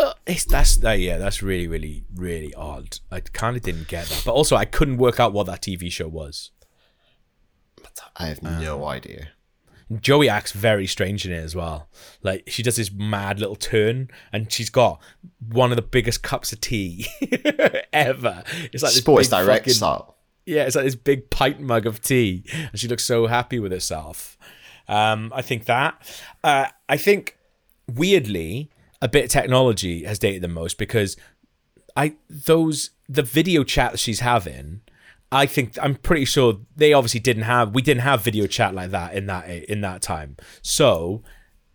But it's that's that yeah, that's really really really odd. I kind of didn't get that, but also I couldn't work out what that TV show was. I have no idea. Joey acts very strange in it as well. Like she does this mad little turn, and she's got one of the biggest cups of tea (laughs) ever. It's like this Sports big Direct fucking- style. Yeah, it's like this big pint mug of tea, and she looks so happy with herself. Um, I think that. Uh, I think weirdly, a bit of technology has dated the most because I those the video chat she's having. I think I'm pretty sure they obviously didn't have we didn't have video chat like that in that in that time. So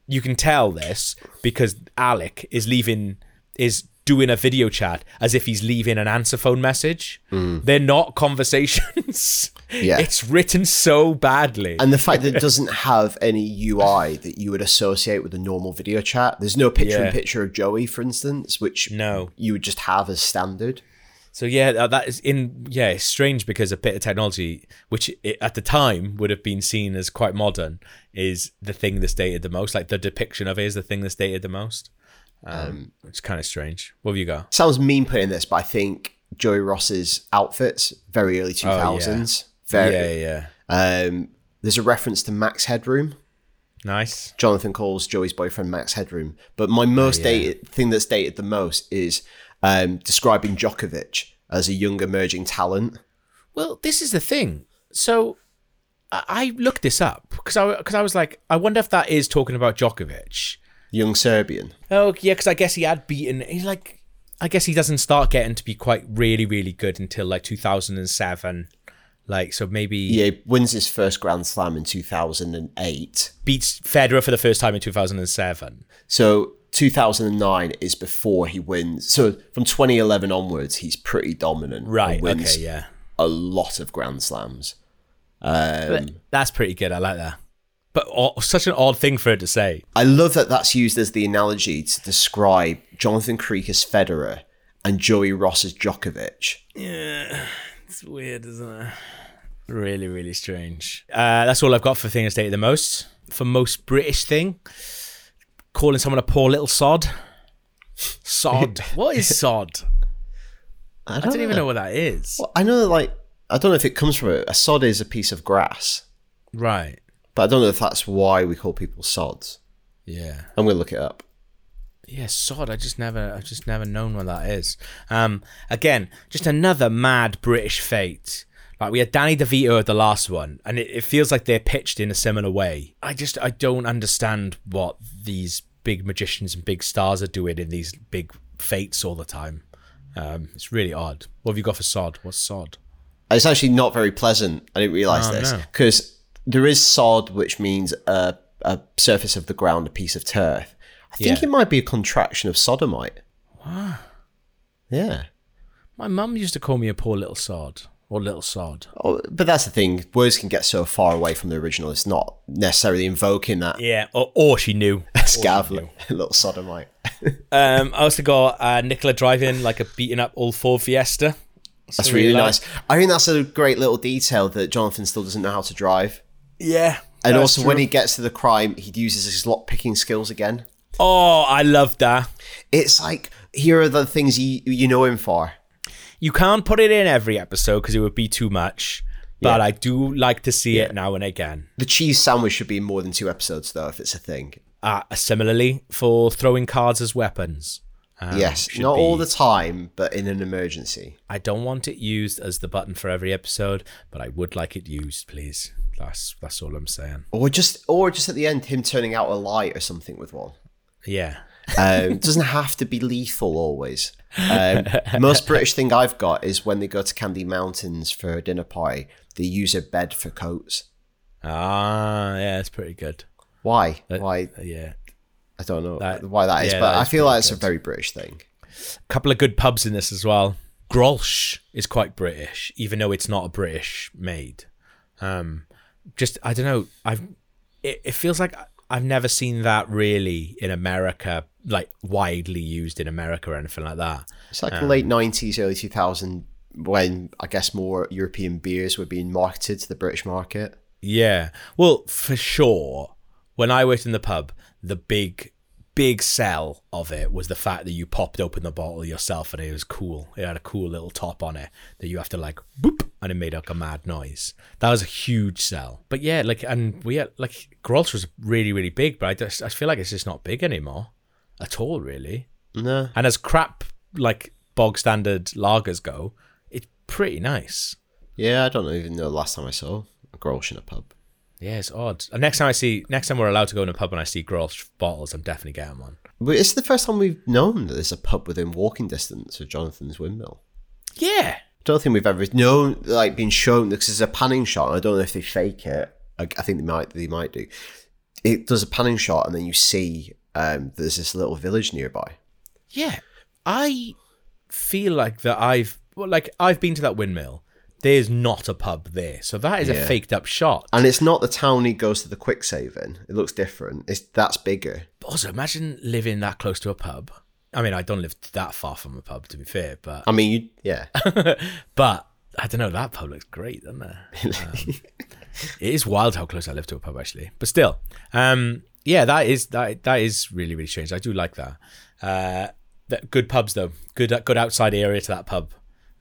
you can tell this because Alec is leaving is doing a video chat as if he's leaving an answer phone message. Mm. They're not conversations. (laughs) Yeah. It's written so badly. And the fact that it (laughs) doesn't have any UI that you would associate with a normal video chat. There's no picture in picture of Joey, for instance, which No. you would just have as standard. So yeah, that- is in yeah, it's strange because a bit of technology, which i at the time would have been seen as quite modern, is the thing that's dated the most. Like the depiction of it is the thing that's dated the most. Um, it's kind of strange. What have you got? Sounds mean putting this, but I think Joey Ross's outfits, very early 2000s. Oh, yeah, yeah, Um, there's a reference to Max Headroom. nice. Jonathan calls Joey's boyfriend Max Headroom. But my most Oh, yeah. dated thing that's dated the most is um, describing Djokovic as a young emerging talent. Well, this is the thing. So I I looked this up because I because I was like, I wonder if that is talking about Djokovic. Young Serbian. Oh yeah, because I guess he had beaten. He's like, I guess he doesn't start getting to be quite really really good until like 2007. Like so maybe He wins his first Grand Slam in 2008. beats Federer for the first time in 2007. So 2009 is before he wins. So from 2011 onwards, he's pretty dominant. and Right. wins Okay. Yeah. a lot of Grand Slams. Um, that's pretty good. I like that. But o- such an odd thing for her to say. I love that that's used as the analogy to describe Jonathan Creek as Federer and Joey Ross as Djokovic. It's weird, isn't it? Really, really strange. Uh, that's all I've got for thing that's dated the most. For most British thing, calling someone a poor little sod. Sod. (laughs) what is sod? I I don't even know what that is. Well, I know, that, like, I don't know if it comes from it. A sod is a piece of grass, Right. but I don't know if that's why we call people sods. Yeah. I'm going to look it up. Yeah, sod. I just never, I've just never known what that is. Um, again, just another mad British fete. Like we had Danny DeVito at the last one, and it, it feels like they're pitched in a similar way. I just, I don't understand what these big magicians and big stars are doing in these big fetes all the time. Um, it's really odd. What have you got for sod? What's sod? It's actually not very pleasant. I didn't realize Oh, this no. because there is sod, which means a, a surface of the ground, a piece of turf. I think Yeah. it might be a contraction of sodomite. Wow. Yeah. My mum used to call me a poor little sod or little sod. Oh, but that's the thing. Words can get so far away from the original. It's not necessarily invoking that Yeah, or, or she knew. (laughs) scav, (laughs) little sodomite. (laughs) Um, I also got uh, Nicola driving like a beaten up old Ford Fiesta. That's So really like- nice. I think that's a great little detail that Jonathan still doesn't know how to drive. Yeah. And also, true. when he gets to the crime, he uses his lock picking skills again. Oh, I love that. It's like, here are the things you, you know him for. You can't put it in every episode because it would be too much. But Yeah. I do like to see it now and again. The cheese sandwich should be in more than two episodes, though, if it's a thing. Uh, similarly, for throwing cards as weapons. um, yes, not all the time, but in an emergency. I don't want it used as the button for every episode, but I would like it used, please. That's that's all I'm saying. Or just, or just at the end, him turning out a light or something with one. Yeah. Um, it doesn't have to be lethal always. Um, most British thing I've got is when they go to Candy Mountains for a dinner party, they use a bed for coats. Ah, yeah, it's pretty good. Why? Uh, Why? Yeah. I don't know that- why that is, yeah, but that I feel like it's a very British thing. A couple of good pubs in this as well. Grolsch is quite British, even though it's not a British made. Um, just I don't know. I've it, it feels like I've never seen that really in America, like widely used in America or anything like that. It's like Um, late nineties, early two thousand, when I guess more European beers were being marketed to the British market. Yeah. Well, for sure. When I worked in the pub, the big big sell of it was the fact that you popped open the bottle yourself and it was cool. It had a cool little top on it that you have to like boop and it made like a mad noise. That was a huge sell. But yeah, like and we had like Grolsch was really really big, but I just I feel like it's just not big anymore at all, really. No. And as crap like bog standard lagers go, it's pretty nice. Yeah, I don't even know the last time I saw a Grolsch in a pub. Yeah, it's odd. And next time I see, next time we're allowed to go in a pub and I see Grolsch bottles, I'm definitely getting one. But it's the first time we've known that there's a pub within walking distance of Jonathan's windmill. Yeah, I don't think we've ever known, like, been shown because it's a panning shot. I don't know if they fake it. I, I think they might. They might do. It does a panning shot, and then you see um, there's this little village nearby. yeah. I feel like that I've well, like I've been to that windmill. There's not a pub there, so that is a faked up shot. And it's not the town he goes to the Kwik Save in. It looks different. It's that's bigger. But also, imagine living that close to a pub. I mean, I don't live that far from a pub, to be fair, but I mean, you, yeah. (laughs) but I don't know. That pub looks great, doesn't it? (laughs) Um, it is wild how close I live to a pub, actually. But still, um, yeah, that is that that is really really strange. I do like that. Uh, that good pubs though. Good good outside area to that pub.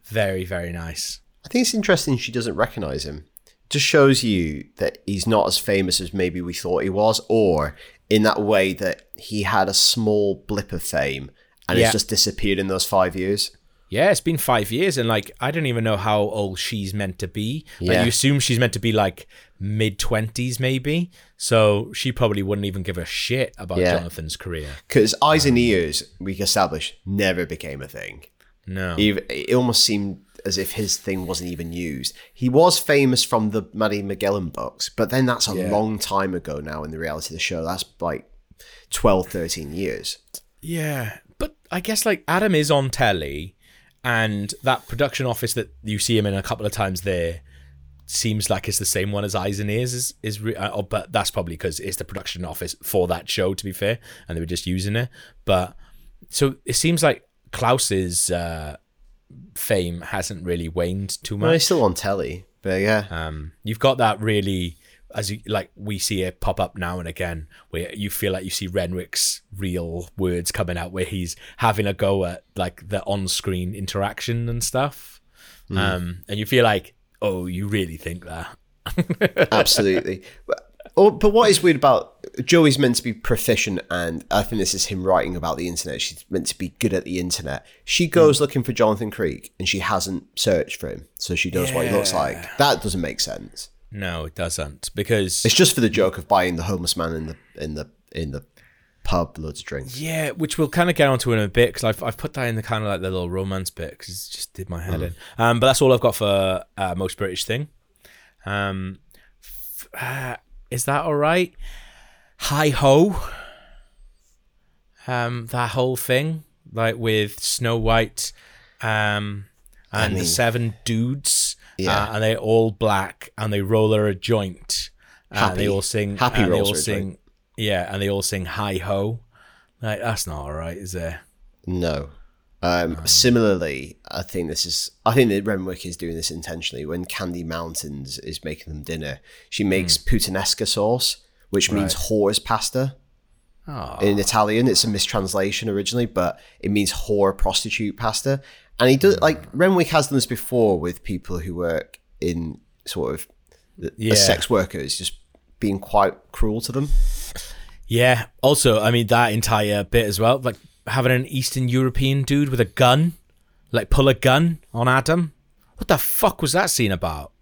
Very very nice. I think it's interesting she doesn't recognize him. Just shows you that he's not as famous as maybe we thought he was, or in that way that he had a small blip of fame and Yeah. it's just disappeared in those five years. Yeah, it's been five years, and like I don't even know how old she's meant to be. Like Yeah. you assume she's meant to be like mid twenties, maybe. So she probably wouldn't even give a shit about Yeah. Jonathan's career. Because eyes and um, ears, we established, never became a thing. No. It almost seemed as if his thing wasn't even used. He was famous from the Maddie Magellan books, but then that's a Yeah. long time ago now in the reality of the show. That's like 12, 13 years. Yeah, but I guess like Adam is on telly, and that production office that you see him in a couple of times there seems like it's the same one as Eyes and Ears is is. Re- uh, oh, but that's probably because it's the production office for that show. To be fair, and they were just using it. But so it seems like Klaus's uh, fame hasn't really waned too Well, he's much. still on telly, but yeah. Um, you've got that really. As you, like we see it pop up now and again, where you feel like you see Renwick's real words coming out, where he's having a go at like the on-screen interaction and stuff, um, and you feel like, oh, you really think that? (laughs) Absolutely. But, oh, but what is weird about Joey's meant to be proficient, and I think this is him writing about the internet. She's meant to be good at the internet. She goes looking for Jonathan Creek, and she hasn't searched for him, so she knows what he looks like. That doesn't make sense. No, it doesn't because It's just for the joke of buying the homeless man in the in the in the pub loads of drinks. Yeah, which we'll kind of get onto in a bit because I've, I've put that in the kind of like the little romance bit because it just did my head in. Um, but that's all I've got for uh, most British thing. Um, f- uh, is that all right? Hi ho. Um, that whole thing like with Snow White, um, and the mean- seven dudes. Yeah. uh, and they're all black and they roll her a joint. Uh, Happy. they all sing. Happy and they rolls all sing. Yeah, and they all sing "Hi Ho." Like that's not all right, is there? No. Um, similarly, I think this is. I think that Renwick is doing this intentionally. When Candy Mountains is making them dinner, she makes puttanesca sauce, which means whore's pasta. Ah. In Italian, it's a mistranslation originally, but it means whore prostitute pasta. And he does like hmm. Renwick has done this before with people who work in sort of the, Yeah. as sex workers, just being quite cruel to them. Yeah. Also, I mean that entire bit as well, like having an Eastern European dude with a gun, like pull a gun on Adam. What the fuck was that scene about?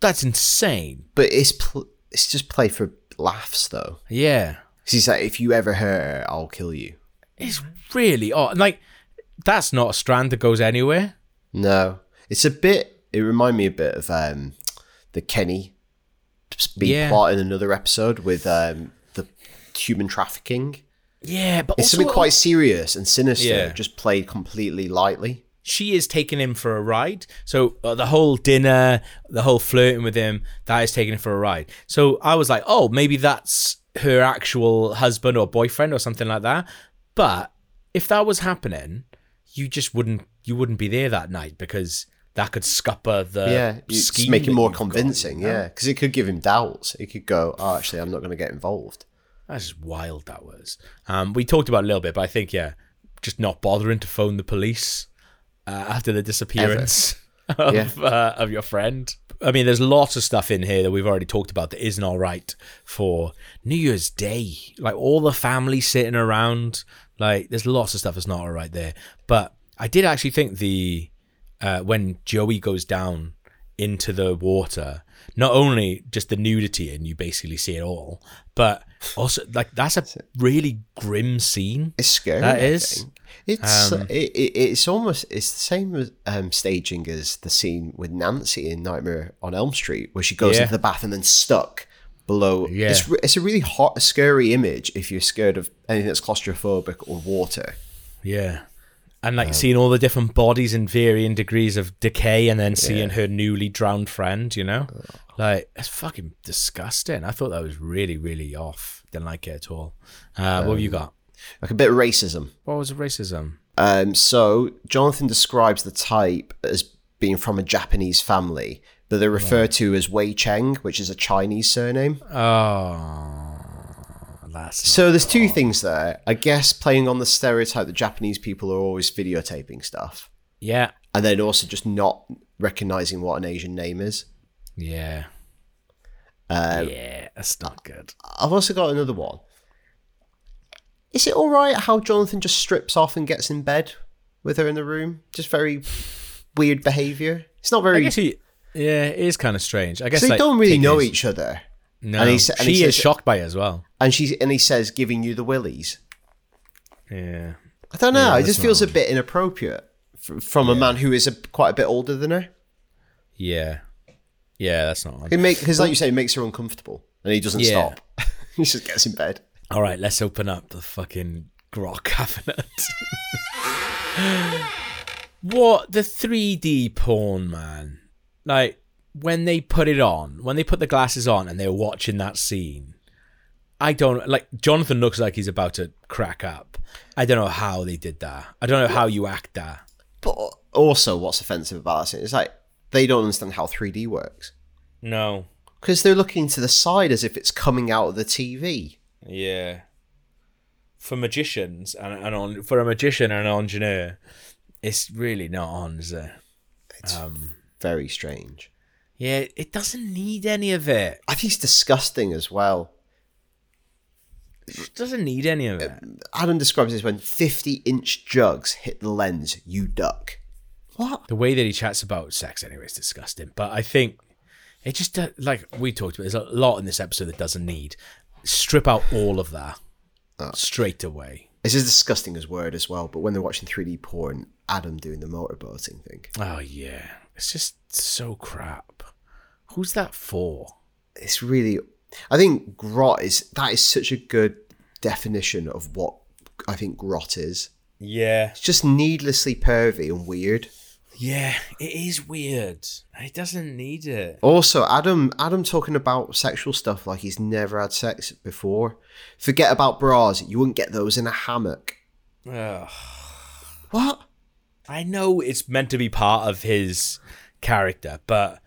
That's insane. But it's pl- it's just play for laughs though. Yeah. He's like, if you ever hurt her, I'll kill you. It's really odd. Like that's not a strand that goes anywhere. No, it's a bit. It reminded me a bit of um, the Kenny being Yeah. plot in another episode with um, the human trafficking. Yeah, but It's something quite serious and sinister, Yeah. just played completely lightly. She is taking him for a ride. So uh, the whole dinner, the whole flirting with him, that is taking him for a ride. So I was like, oh, maybe that's her actual husband or boyfriend or something like that. But if that was happening, you just wouldn't you wouldn't be there that night because that could scupper the yeah, scheme make it more got, convincing. you yeah, because it could give him doubts. It could go, oh, actually, I'm not going to get involved. That's just wild. That was. Um, we talked about it a little bit, but I think yeah, just not bothering to phone the police uh, after the disappearance (laughs) of Yeah. uh, of your friend. I mean, there's lots of stuff in here that we've already talked about that isn't all right for New Year's Day. Like all the family sitting around. Like there's lots of stuff that's not all right there. But I did actually think the uh, when Joey goes down into the water, not only just the nudity and you basically see it all, but also like that's a really grim scene. It's scary. That is. It's Um, it, it, it's almost it's the same um, staging as the scene with Nancy in Nightmare on Elm Street, where she goes Yeah. into the bath and then stuck below. Yeah. It's it's a really hot, scary image if you're scared of anything that's claustrophobic or water. Yeah. And like seeing all the different bodies in varying degrees of decay and then seeing her newly drowned friend, you know? Like, it's fucking disgusting. I thought that was really, really off. Didn't like it at all. Uh, what have you got? Like a bit of racism. What was racism? Um, so Jonathan describes the type as being from a Japanese family, but they're referred to as Wei Cheng, which is a Chinese surname. Oh, that's So there's two things there. I guess playing on the stereotype that Japanese people are always videotaping stuff, yeah, and then also just not recognizing what an Asian name is. yeah, Um, yeah. That's not good. I've also got another one. Is it all right how Jonathan just strips off and gets in bed with her in the room? Just very weird behavior. It's not I very. guess he, yeah, it is kind of strange. I guess So they like, don't really know is- each other. No, and he and he she is shocked by it as well. and she's and he says giving you the willies. Yeah, I don't know. Yeah, it just feels a bit inappropriate from a man who is a, quite a bit older than her. yeah, yeah. That's not. It make because like you say, it makes her uncomfortable, and he doesn't Yeah. stop. (laughs) he just gets in bed. All right, let's open up the fucking grot (laughs) cabinet. what the 3D porn, man? Like when they put it on, when they put the glasses on and they're watching that scene, I don't like. Jonathan looks like he's about to crack up. I don't know how they did that. I don't know how you act that. But also, what's offensive about it is like they don't understand how 3D works No. because they're looking to the side as if it's coming out of the TV. Yeah. For magicians and, and on for a magician and an engineer, it's really not on, is it? Very strange. Yeah, it doesn't need any of it. I think it's disgusting as well. It doesn't need any of it. Adam describes this when 50 inch jugs hit the lens, you duck. What? The way that he chats about sex, anyway, is disgusting. But I think it just uh, like we talked about. There's a lot in this episode that doesn't need. Strip out all of that ah. straight away. It's as disgusting as word as well, but when they're watching 3D porn, Adam doing the motorboating thing. Oh yeah, it's just so crap. Who's that for? It's really. I think grot is. That is such a good definition of what I think grot is. Yeah, It's just needlessly pervy and weird. Yeah, it is weird. It doesn't need it. Also, Adam Adam talking about sexual stuff like he's never had sex before. Forget about bras. You wouldn't get those in a hammock. Ugh. What? I know it's meant to be part of his character, but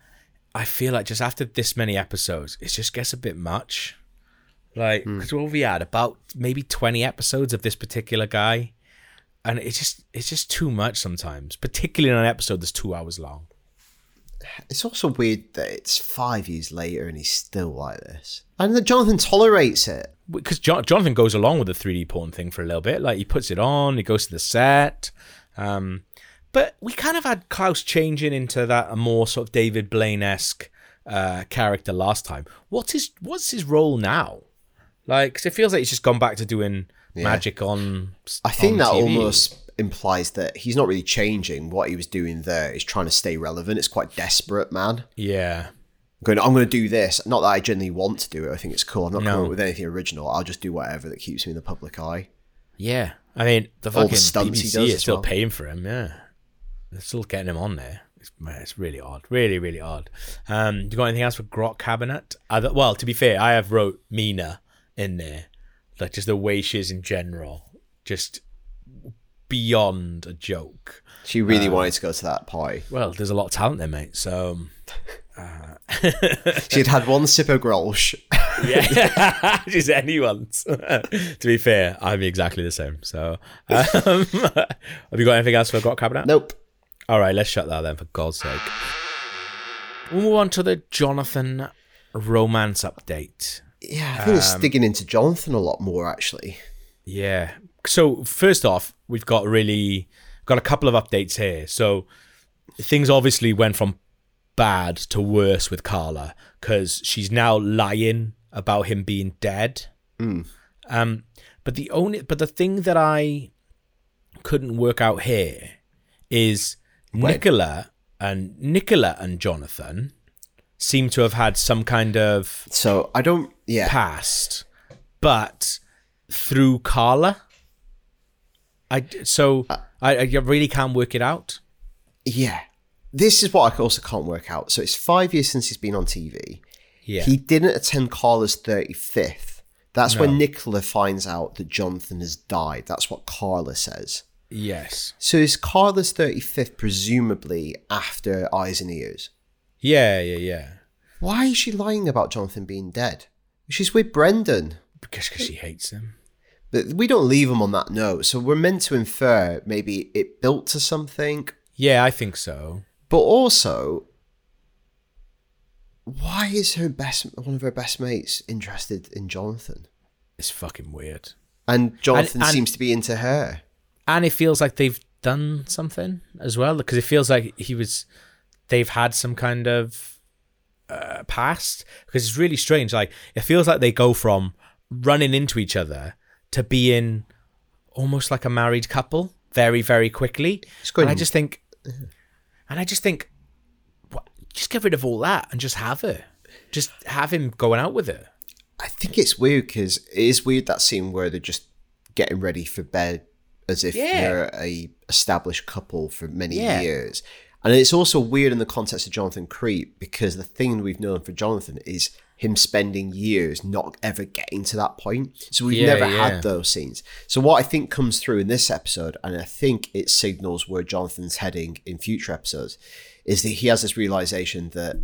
I feel like just after this many episodes, it just gets a bit much. Like, hmm. because what have we had? About maybe 20 episodes of this particular guy. And it's just it's just too much sometimes, particularly in an episode that's two hours long. It's also weird that it's five years later and he's still like this. And that Jonathan tolerates it. Because Jonathan goes along with the 3D porn thing for a little bit. Like, he puts it on, he goes to the set. Um, but we kind of had Klaus changing into that a more sort of David Blaine esque uh, character last time. What's his What's his role now? Like, 'cause it feels like he's just gone back to doing magic on. I think on that TV. almost implies that he's not really changing. What he was doing there is trying to stay relevant. It's quite desperate, man. Yeah, Going, I'm going to do this. Not that I genuinely want to do it. I think it's cool. I'm not No. coming up with anything original. I'll just do whatever that keeps me in the public eye. yeah. I mean, the All the fucking stunts he BBC does is still well. paying for him. Yeah, they're still getting him on there. It's, it's really odd, really, really odd. Um, you got anything else for Grot Cabinet? Well, to be fair, I have wrote Mina in there, like just the way she is in general, just beyond a joke. She really wanted to go to that party. Well, there's a lot of talent there, mate. So (laughs) She'd had one sip of Grolsch. (laughs) Yeah, (laughs) just anyone's. to be fair, I'm exactly the same. So, um, have you got anything else for Grot Cabinet? Nope. All right, let's shut that then, for God's sake. We'll move on to the Jonathan romance update. Yeah, I think it's digging into Jonathan a lot more actually. Yeah. So first off, we've got really got a couple of updates here. So things obviously went from bad to worse with Carla because she's now lying about him being dead. Um, but the only but the thing that I couldn't work out here is Nicola and Nicola and Jonathan seem to have had some kind of So I don't. Yeah, past, but through Carla. I so I, I really can't work it out. yeah. This is what I also can't work out. So it's five years since he's been on TV. Yeah, He didn't attend Carla's thirty fifth. That's when Nicola finds out that Jonathan has died. That's what Carla says. yes, So is Carla's thirty fifth presumably after Eyes and Ears? Yeah, yeah, yeah. Why is she lying about Jonathan being dead? She's with Brendan. Because cause she hates him. But we don't leave him on that note. So we're meant to infer maybe it built to something. Yeah, I think so. But also, why is her best one of her best mates interested in Jonathan? It's fucking weird, And Jonathan and- seems to be into her. and it feels like they've done something as well because it feels like he was. They've had some kind of uh, past because it's really strange. Like it feels like they go from running into each other to being almost like a married couple very very quickly. going- And I just think, and I just think, what, just get rid of all that and just have her. Just have him going out with her. I think it's weird because it is weird that scene where they're just getting ready for bed as if Yeah. they're a established couple for many Yeah. years. And it's also weird in the context of Jonathan Creek because the thing we've known for Jonathan is him spending years not ever getting to that point. So we've Yeah, never yeah. had those scenes. So what I think comes through in this episode, and I think it signals where Jonathan's heading in future episodes, is that he has this realization that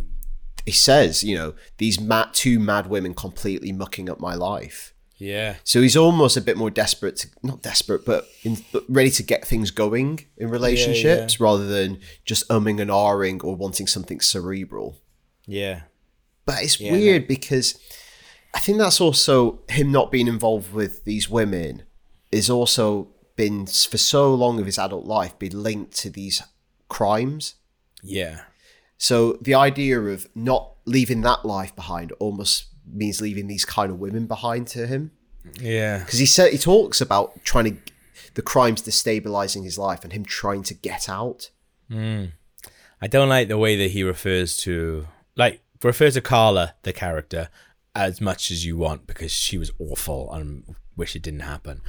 he says, you know, these mad, two mad women completely mucking up my life. Yeah. So he's almost a bit more desperate, to, not desperate, but, in, but ready to get things going in relationships rather than just umming and ahhing or wanting something cerebral. Yeah. But it's Yeah, weird because I think that's also him not being involved with these women is also been for so long of his adult life been linked to these crimes. Yeah. So the idea of not leaving that life behind almost means leaving these kind of women behind to him Yeah. because he said he talks about trying to the crimes destabilizing his life and him trying to get out. Hmm. I don't like the way that he refers to like refer to Carla, the character, as much as you want because she was awful and wish it didn't happen.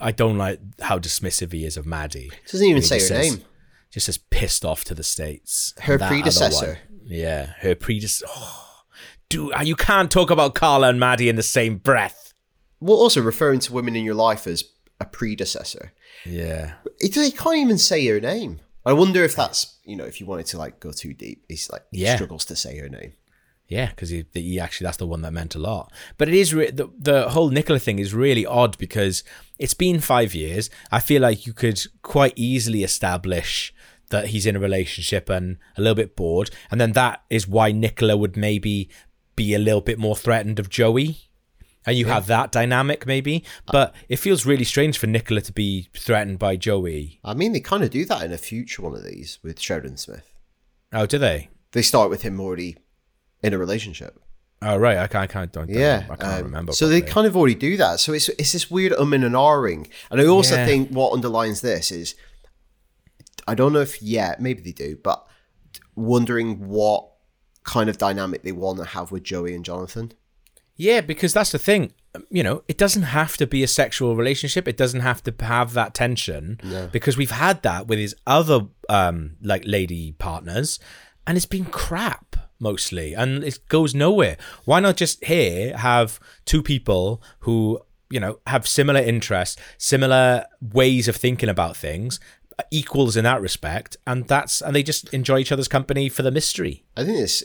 I don't like how dismissive he is of Maddie. Doesn't even He say her says- name. Just says pissed off to the states. Her predecessor. Yeah, her predecessor. Oh, dude, ah, you can't talk about Carla and Maddie in the same breath. Well, also referring to women in your life as a predecessor. Yeah. He, he can't even say her name. I wonder if that's you know if you wanted to like go too deep, he's like he Yeah. struggles to say her name. Yeah, because he, he actually that's the one that meant a lot. But it is re- the the whole Nicola thing is really odd because it's been five years. I feel like you could quite easily establish that he's in a relationship and a little bit bored, and then that is why Nicola would maybe be a little bit more threatened of Joey. And you have that dynamic maybe, but it feels really strange for Nicola to be threatened by Joey. I mean, they kind of do that in a future one of these with Sheridan Smith. Oh, do they? They start with him already in a relationship. Oh, right. I can't. I can't. don't- Yeah, I can't um, remember. So they kind of already do that. So it's it's this weird umming and ahhing. And I also Yeah. think what underlines this is, I don't know if yet, maybe they do, but wondering what kind of dynamic they want to have with Joey and Jonathan. Yeah, because that's the thing. You know, it doesn't have to be a sexual relationship. It doesn't have to have that tension because we've had that with his other um like lady partners and it's been crap mostly and it goes nowhere. Why not just here have two people who, you know, have similar interests, similar ways of thinking about things, equals in that respect and that's and they just enjoy each other's company for the mystery. I think it's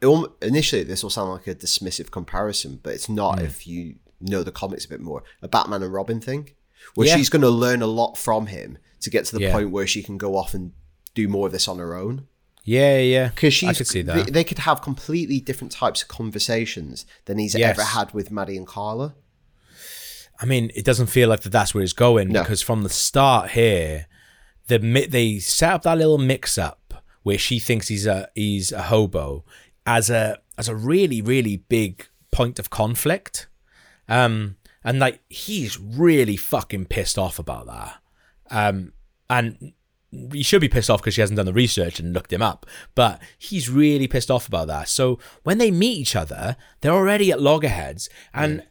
initially this will sound like a dismissive comparison, but it's not hmm. if you know the comics a bit more. A Batman and Robin thing, where Yeah. she's going to learn a lot from him to get to the Yeah. point where she can go off and do more of this on her own. Yeah, yeah. Because she could see that. they could have completely different types of conversations than he's Yes. ever had with Maddie and Carla. I mean, it doesn't feel like that that's where it's going No. because from the start here, the they set up that little mix up where she thinks he's a he's a hobo as a as a really really big point of conflict. Um and like he's really fucking pissed off about that. Um and he should be pissed off because she hasn't done the research and looked him up, but he's really pissed off about that. So when they meet each other, they're already at loggerheads and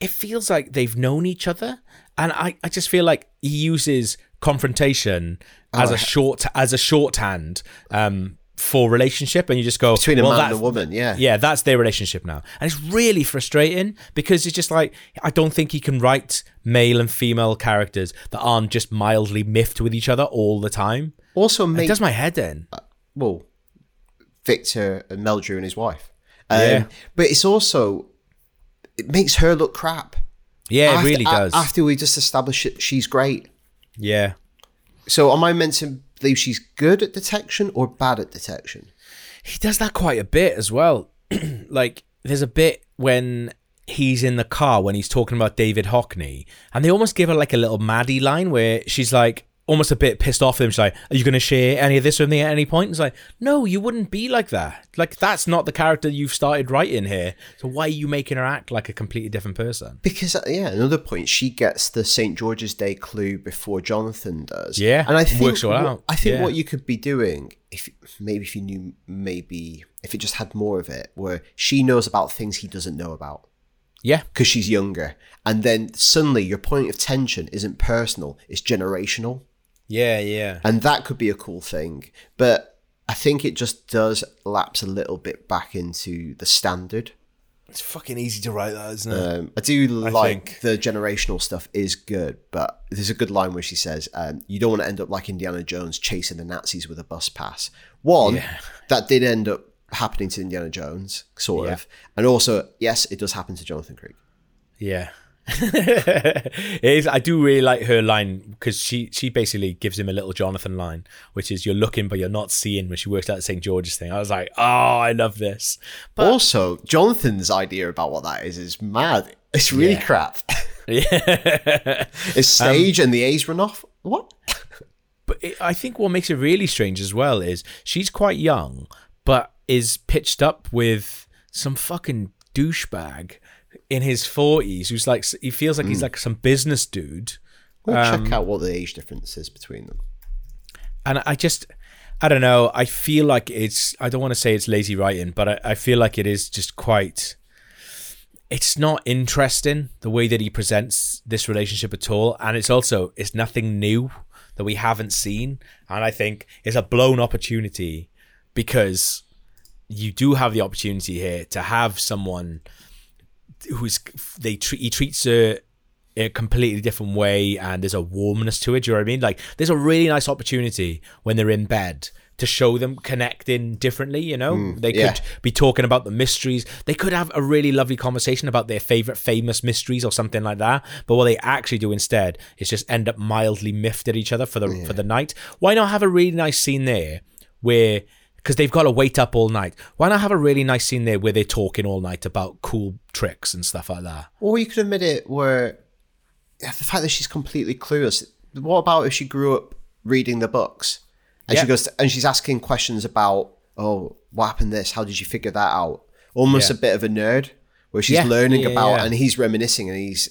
it feels like they've known each other. And I, I just feel like he uses confrontation as a short as a shorthand um, for relationship, and you just go Between a well, man and a woman, yeah. yeah, that's their relationship now, and it's really frustrating because it's just like I don't think he can write male and female characters that aren't just mildly miffed with each other all the time. Also, It does my head in. well, Victor and Meldrew and his wife. Um, Yeah. But it's also it makes her look crap. Yeah, it really does. After we just established it, she's great. yeah, So am I meant to she's good at detection or bad at detection? he does that quite a bit as well. (clears throat) like there's a bit when he's in the car when he's talking about David Hockney, and they almost give her like a little Maddie line where she's like almost a bit pissed off with him. She's like, "Are you going to share any of this with me at any point?" It's like, "No, you wouldn't be like that. Like that's not the character you've started writing here. So why are you making her act like a completely different person?" Because uh, yeah, another point, she gets the St George's Day clue before Jonathan does. Yeah, and I think works all out. I think Yeah. what you could be doing, if maybe if you knew, maybe if it just had more of it, where she knows about things he doesn't know about Yeah, because she's younger, and then suddenly your point of tension isn't personal; it's generational. Yeah, yeah. and that could be a cool thing. But I think it just does lapse a little bit back into the standard. It's fucking easy to write that, isn't it? Um, I do like think- the generational stuff is good, but there's a good line where she says, um, "You don't want to end up like Indiana Jones chasing the Nazis with a bus pass." One Yeah. (laughs) that did end up happening to Indiana Jones, sort Yeah. of, and also yes, it does happen to Jonathan Creek. Yeah. (laughs) it is. I do really like her line because she she basically gives him a little Jonathan line, which is "You're looking but you're not seeing." When she works out the St George's thing, I was like, "Oh, I love this." But also, Jonathan's idea about what that is is mad. It's really Yeah. crap. (laughs) yeah, It's um, stage and the A's run off. What? but it, I think what makes it really strange as well is she's quite young, but is pitched up with some fucking douchebag in his forties who's like he feels like he's like some business dude. We'll Um, check out what the age difference is between them. and I just I don't know. I feel like it's I don't want to say it's lazy writing, but I, I feel like it is just quite it's not interesting the way that he presents this relationship at all. And it's also it's nothing new that we haven't seen. And I think it's a blown opportunity because you do have the opportunity here to have someone who's they treat he treats her in a completely different way and there's a warmness to it. Do you know what I mean? Like there's a really nice opportunity when they're in bed to show them connecting differently, you know? Mm, they could yeah. be talking about the mysteries. They could have a really lovely conversation about their favorite famous mysteries or something like that. But what they actually do instead is just end up mildly miffed at each other for the for the night. Why not have a really nice scene there where because they've got to wait up all night. Why not have a really nice scene there where they're talking all night about cool tricks and stuff like that? Or you could admit it where yeah, the fact that she's completely clueless. What about if she grew up reading the books and Yeah. she goes to, and she's asking questions about oh what happened this how did you figure that out almost Yeah. a bit of a nerd where she's Yeah. learning Yeah, about yeah. and he's reminiscing and he's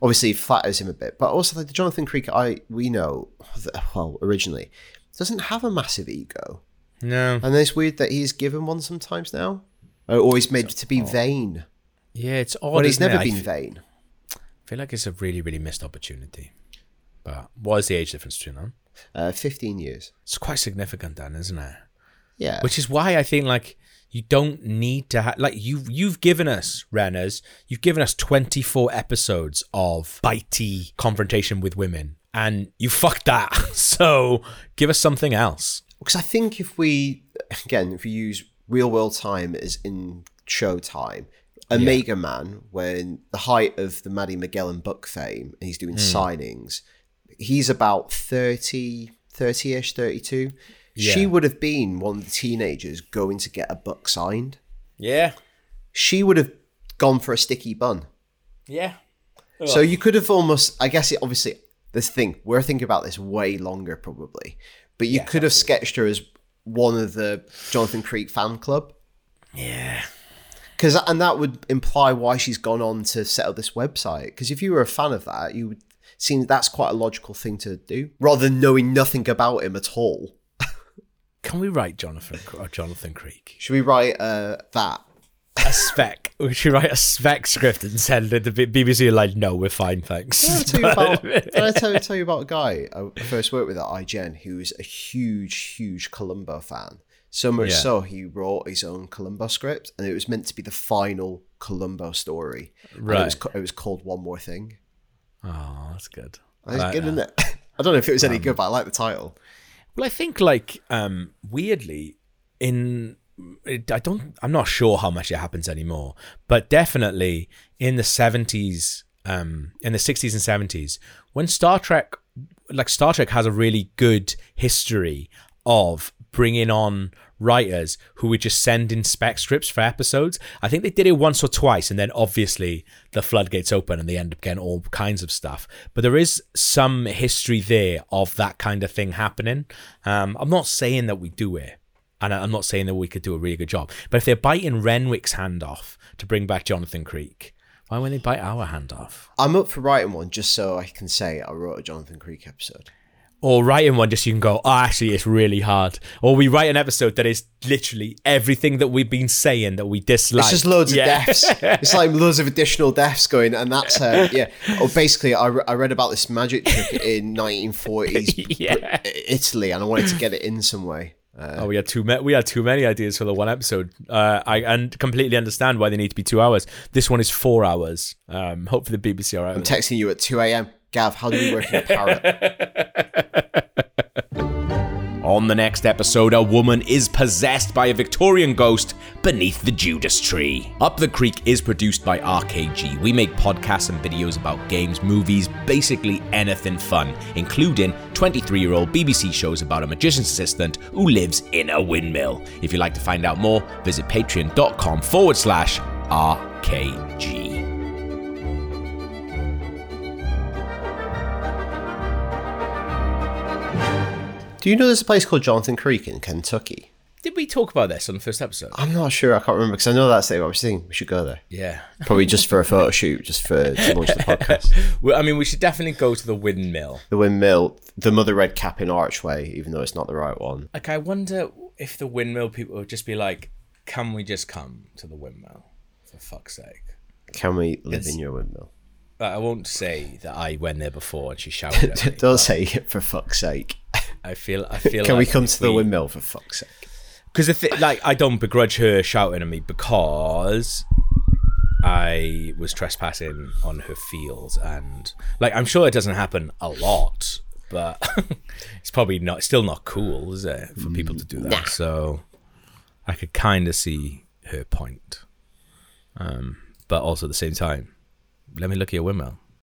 obviously flatters him a bit but also like the Jonathan Creek I we know well originally doesn't have a massive ego No. and it's weird that he's given one sometimes now or he's made to be vain Yeah, it's odd. when he's isn't it? never been f- vain I feel like it's a really, really missed opportunity. But what is the age difference between them? uh, 15 years It's quite significant, then, isn't it? yeah Which is why I think like you don't need to have like you you've given us Renners, you've given us 24 episodes of bitey confrontation with women, and you fucked that. (laughs) So give us something else. Because I think if we again if we use real world time as in show time. Omega Man, when the height of the Maddie Magellan book fame, and he's doing Hmm. signings, he's about 30, 30-ish, 32. She would have been one of the teenagers going to get a book signed. Yeah. She would have gone for a sticky bun. Yeah. So you could have almost, I guess, it obviously this thing we're thinking about this way longer probably, but you could have sketched her as one of the Jonathan Creek fan club, Yeah. because and that would imply why she's gone on to set up this website. Because if you were a fan of that, you would seem that's quite a logical thing to do, rather than knowing nothing about him at all. (laughs) Can we write Jonathan or Jonathan Creek? Should we write uh, that? A spec. (laughs) we should write a spec script and send it to B- BBC. Like, no, we're fine, thanks. Did I tell you (laughs) about, (laughs) I tell, tell you about a guy I first worked with at IGN who was a huge, huge Columbo fan. So much Yeah. so he wrote his own Columbo script, and it was meant to be the final Columbo story. And It was, Right. it was called One More Thing. oh, that's good. That's Right, good, uh, isn't it? I don't know if it was any good, but I like the title. Well, I think like um weirdly in it- I don't I'm not sure how much it happens anymore, but definitely in the 70s um in the 60s and 70s when Star Trek like Star Trek has a really good history of bringing on writers who would just send in spec scripts for episodes. I think they did it once or twice, and then obviously the floodgates open and they end up getting all kinds of stuff. But there is some history there of that kind of thing happening. Um, I'm not saying that we do it, and I'm not saying that we could do a really good job. But if they're biting Renwick's hand off to bring back Jonathan Creek, why won't they bite our hand off? I'm up for writing one just so I can say I wrote a Jonathan Creek episode. Or writing one just so you can go, oh, actually, it's really hard. Or we write an episode that is literally everything that we've been saying that we dislike. It's just loads Yeah. of deaths. (laughs) it's like loads of additional deaths going, and that's uh, yeah. Or basically, I, re- I read about this magic trick in (laughs) 1940s Yeah. Italy, and I wanted to get it in some way. Uh, Oh, we had too many. We had too many ideas for the one episode. Uh, I and completely understand why they need to be two hours. This one is four hours. Um, hopefully the BBC are. I'm texting you at 2 a.m. Gav, how do we work in a parrot? (laughs) On the next episode, a woman is possessed by a Victorian ghost beneath the Judas tree. Up the Creek is produced by RKG. We make podcasts and videos about games, movies, basically anything fun, including 23 year old BBC shows about a magician's assistant who lives in a windmill. If you'd like to find out more, visit patreon.com forward slash RKG. Do you know there's a place called Jonathan Creek in Kentucky? Did we talk about this on the first episode? I'm not sure. I can't remember because I know that's the I was thinking we should go there. Yeah. Probably just for a photo shoot, just for to launch the podcast. (laughs) Well, I mean, we should definitely go to the windmill. The windmill, the mother red cap in archway, even though it's not the right one. Like, I wonder if the windmill people would just be like, "Can we just come to the windmill, for fuck's sake?" Can we live It's- in your windmill? I won't say that I went there before and she shouted at (laughs) me. Don't say it for fuck's sake. I feel, I feel. Can we come to the windmill for fuck's sake? Because if it, like I don't begrudge her shouting at me because I was trespassing on her fields and like I'm sure it doesn't happen a lot, but (laughs) it's probably not still not cool, is it, for people to do that? So I could kind of see her point, um, but also at the same time, let me look at your windmill.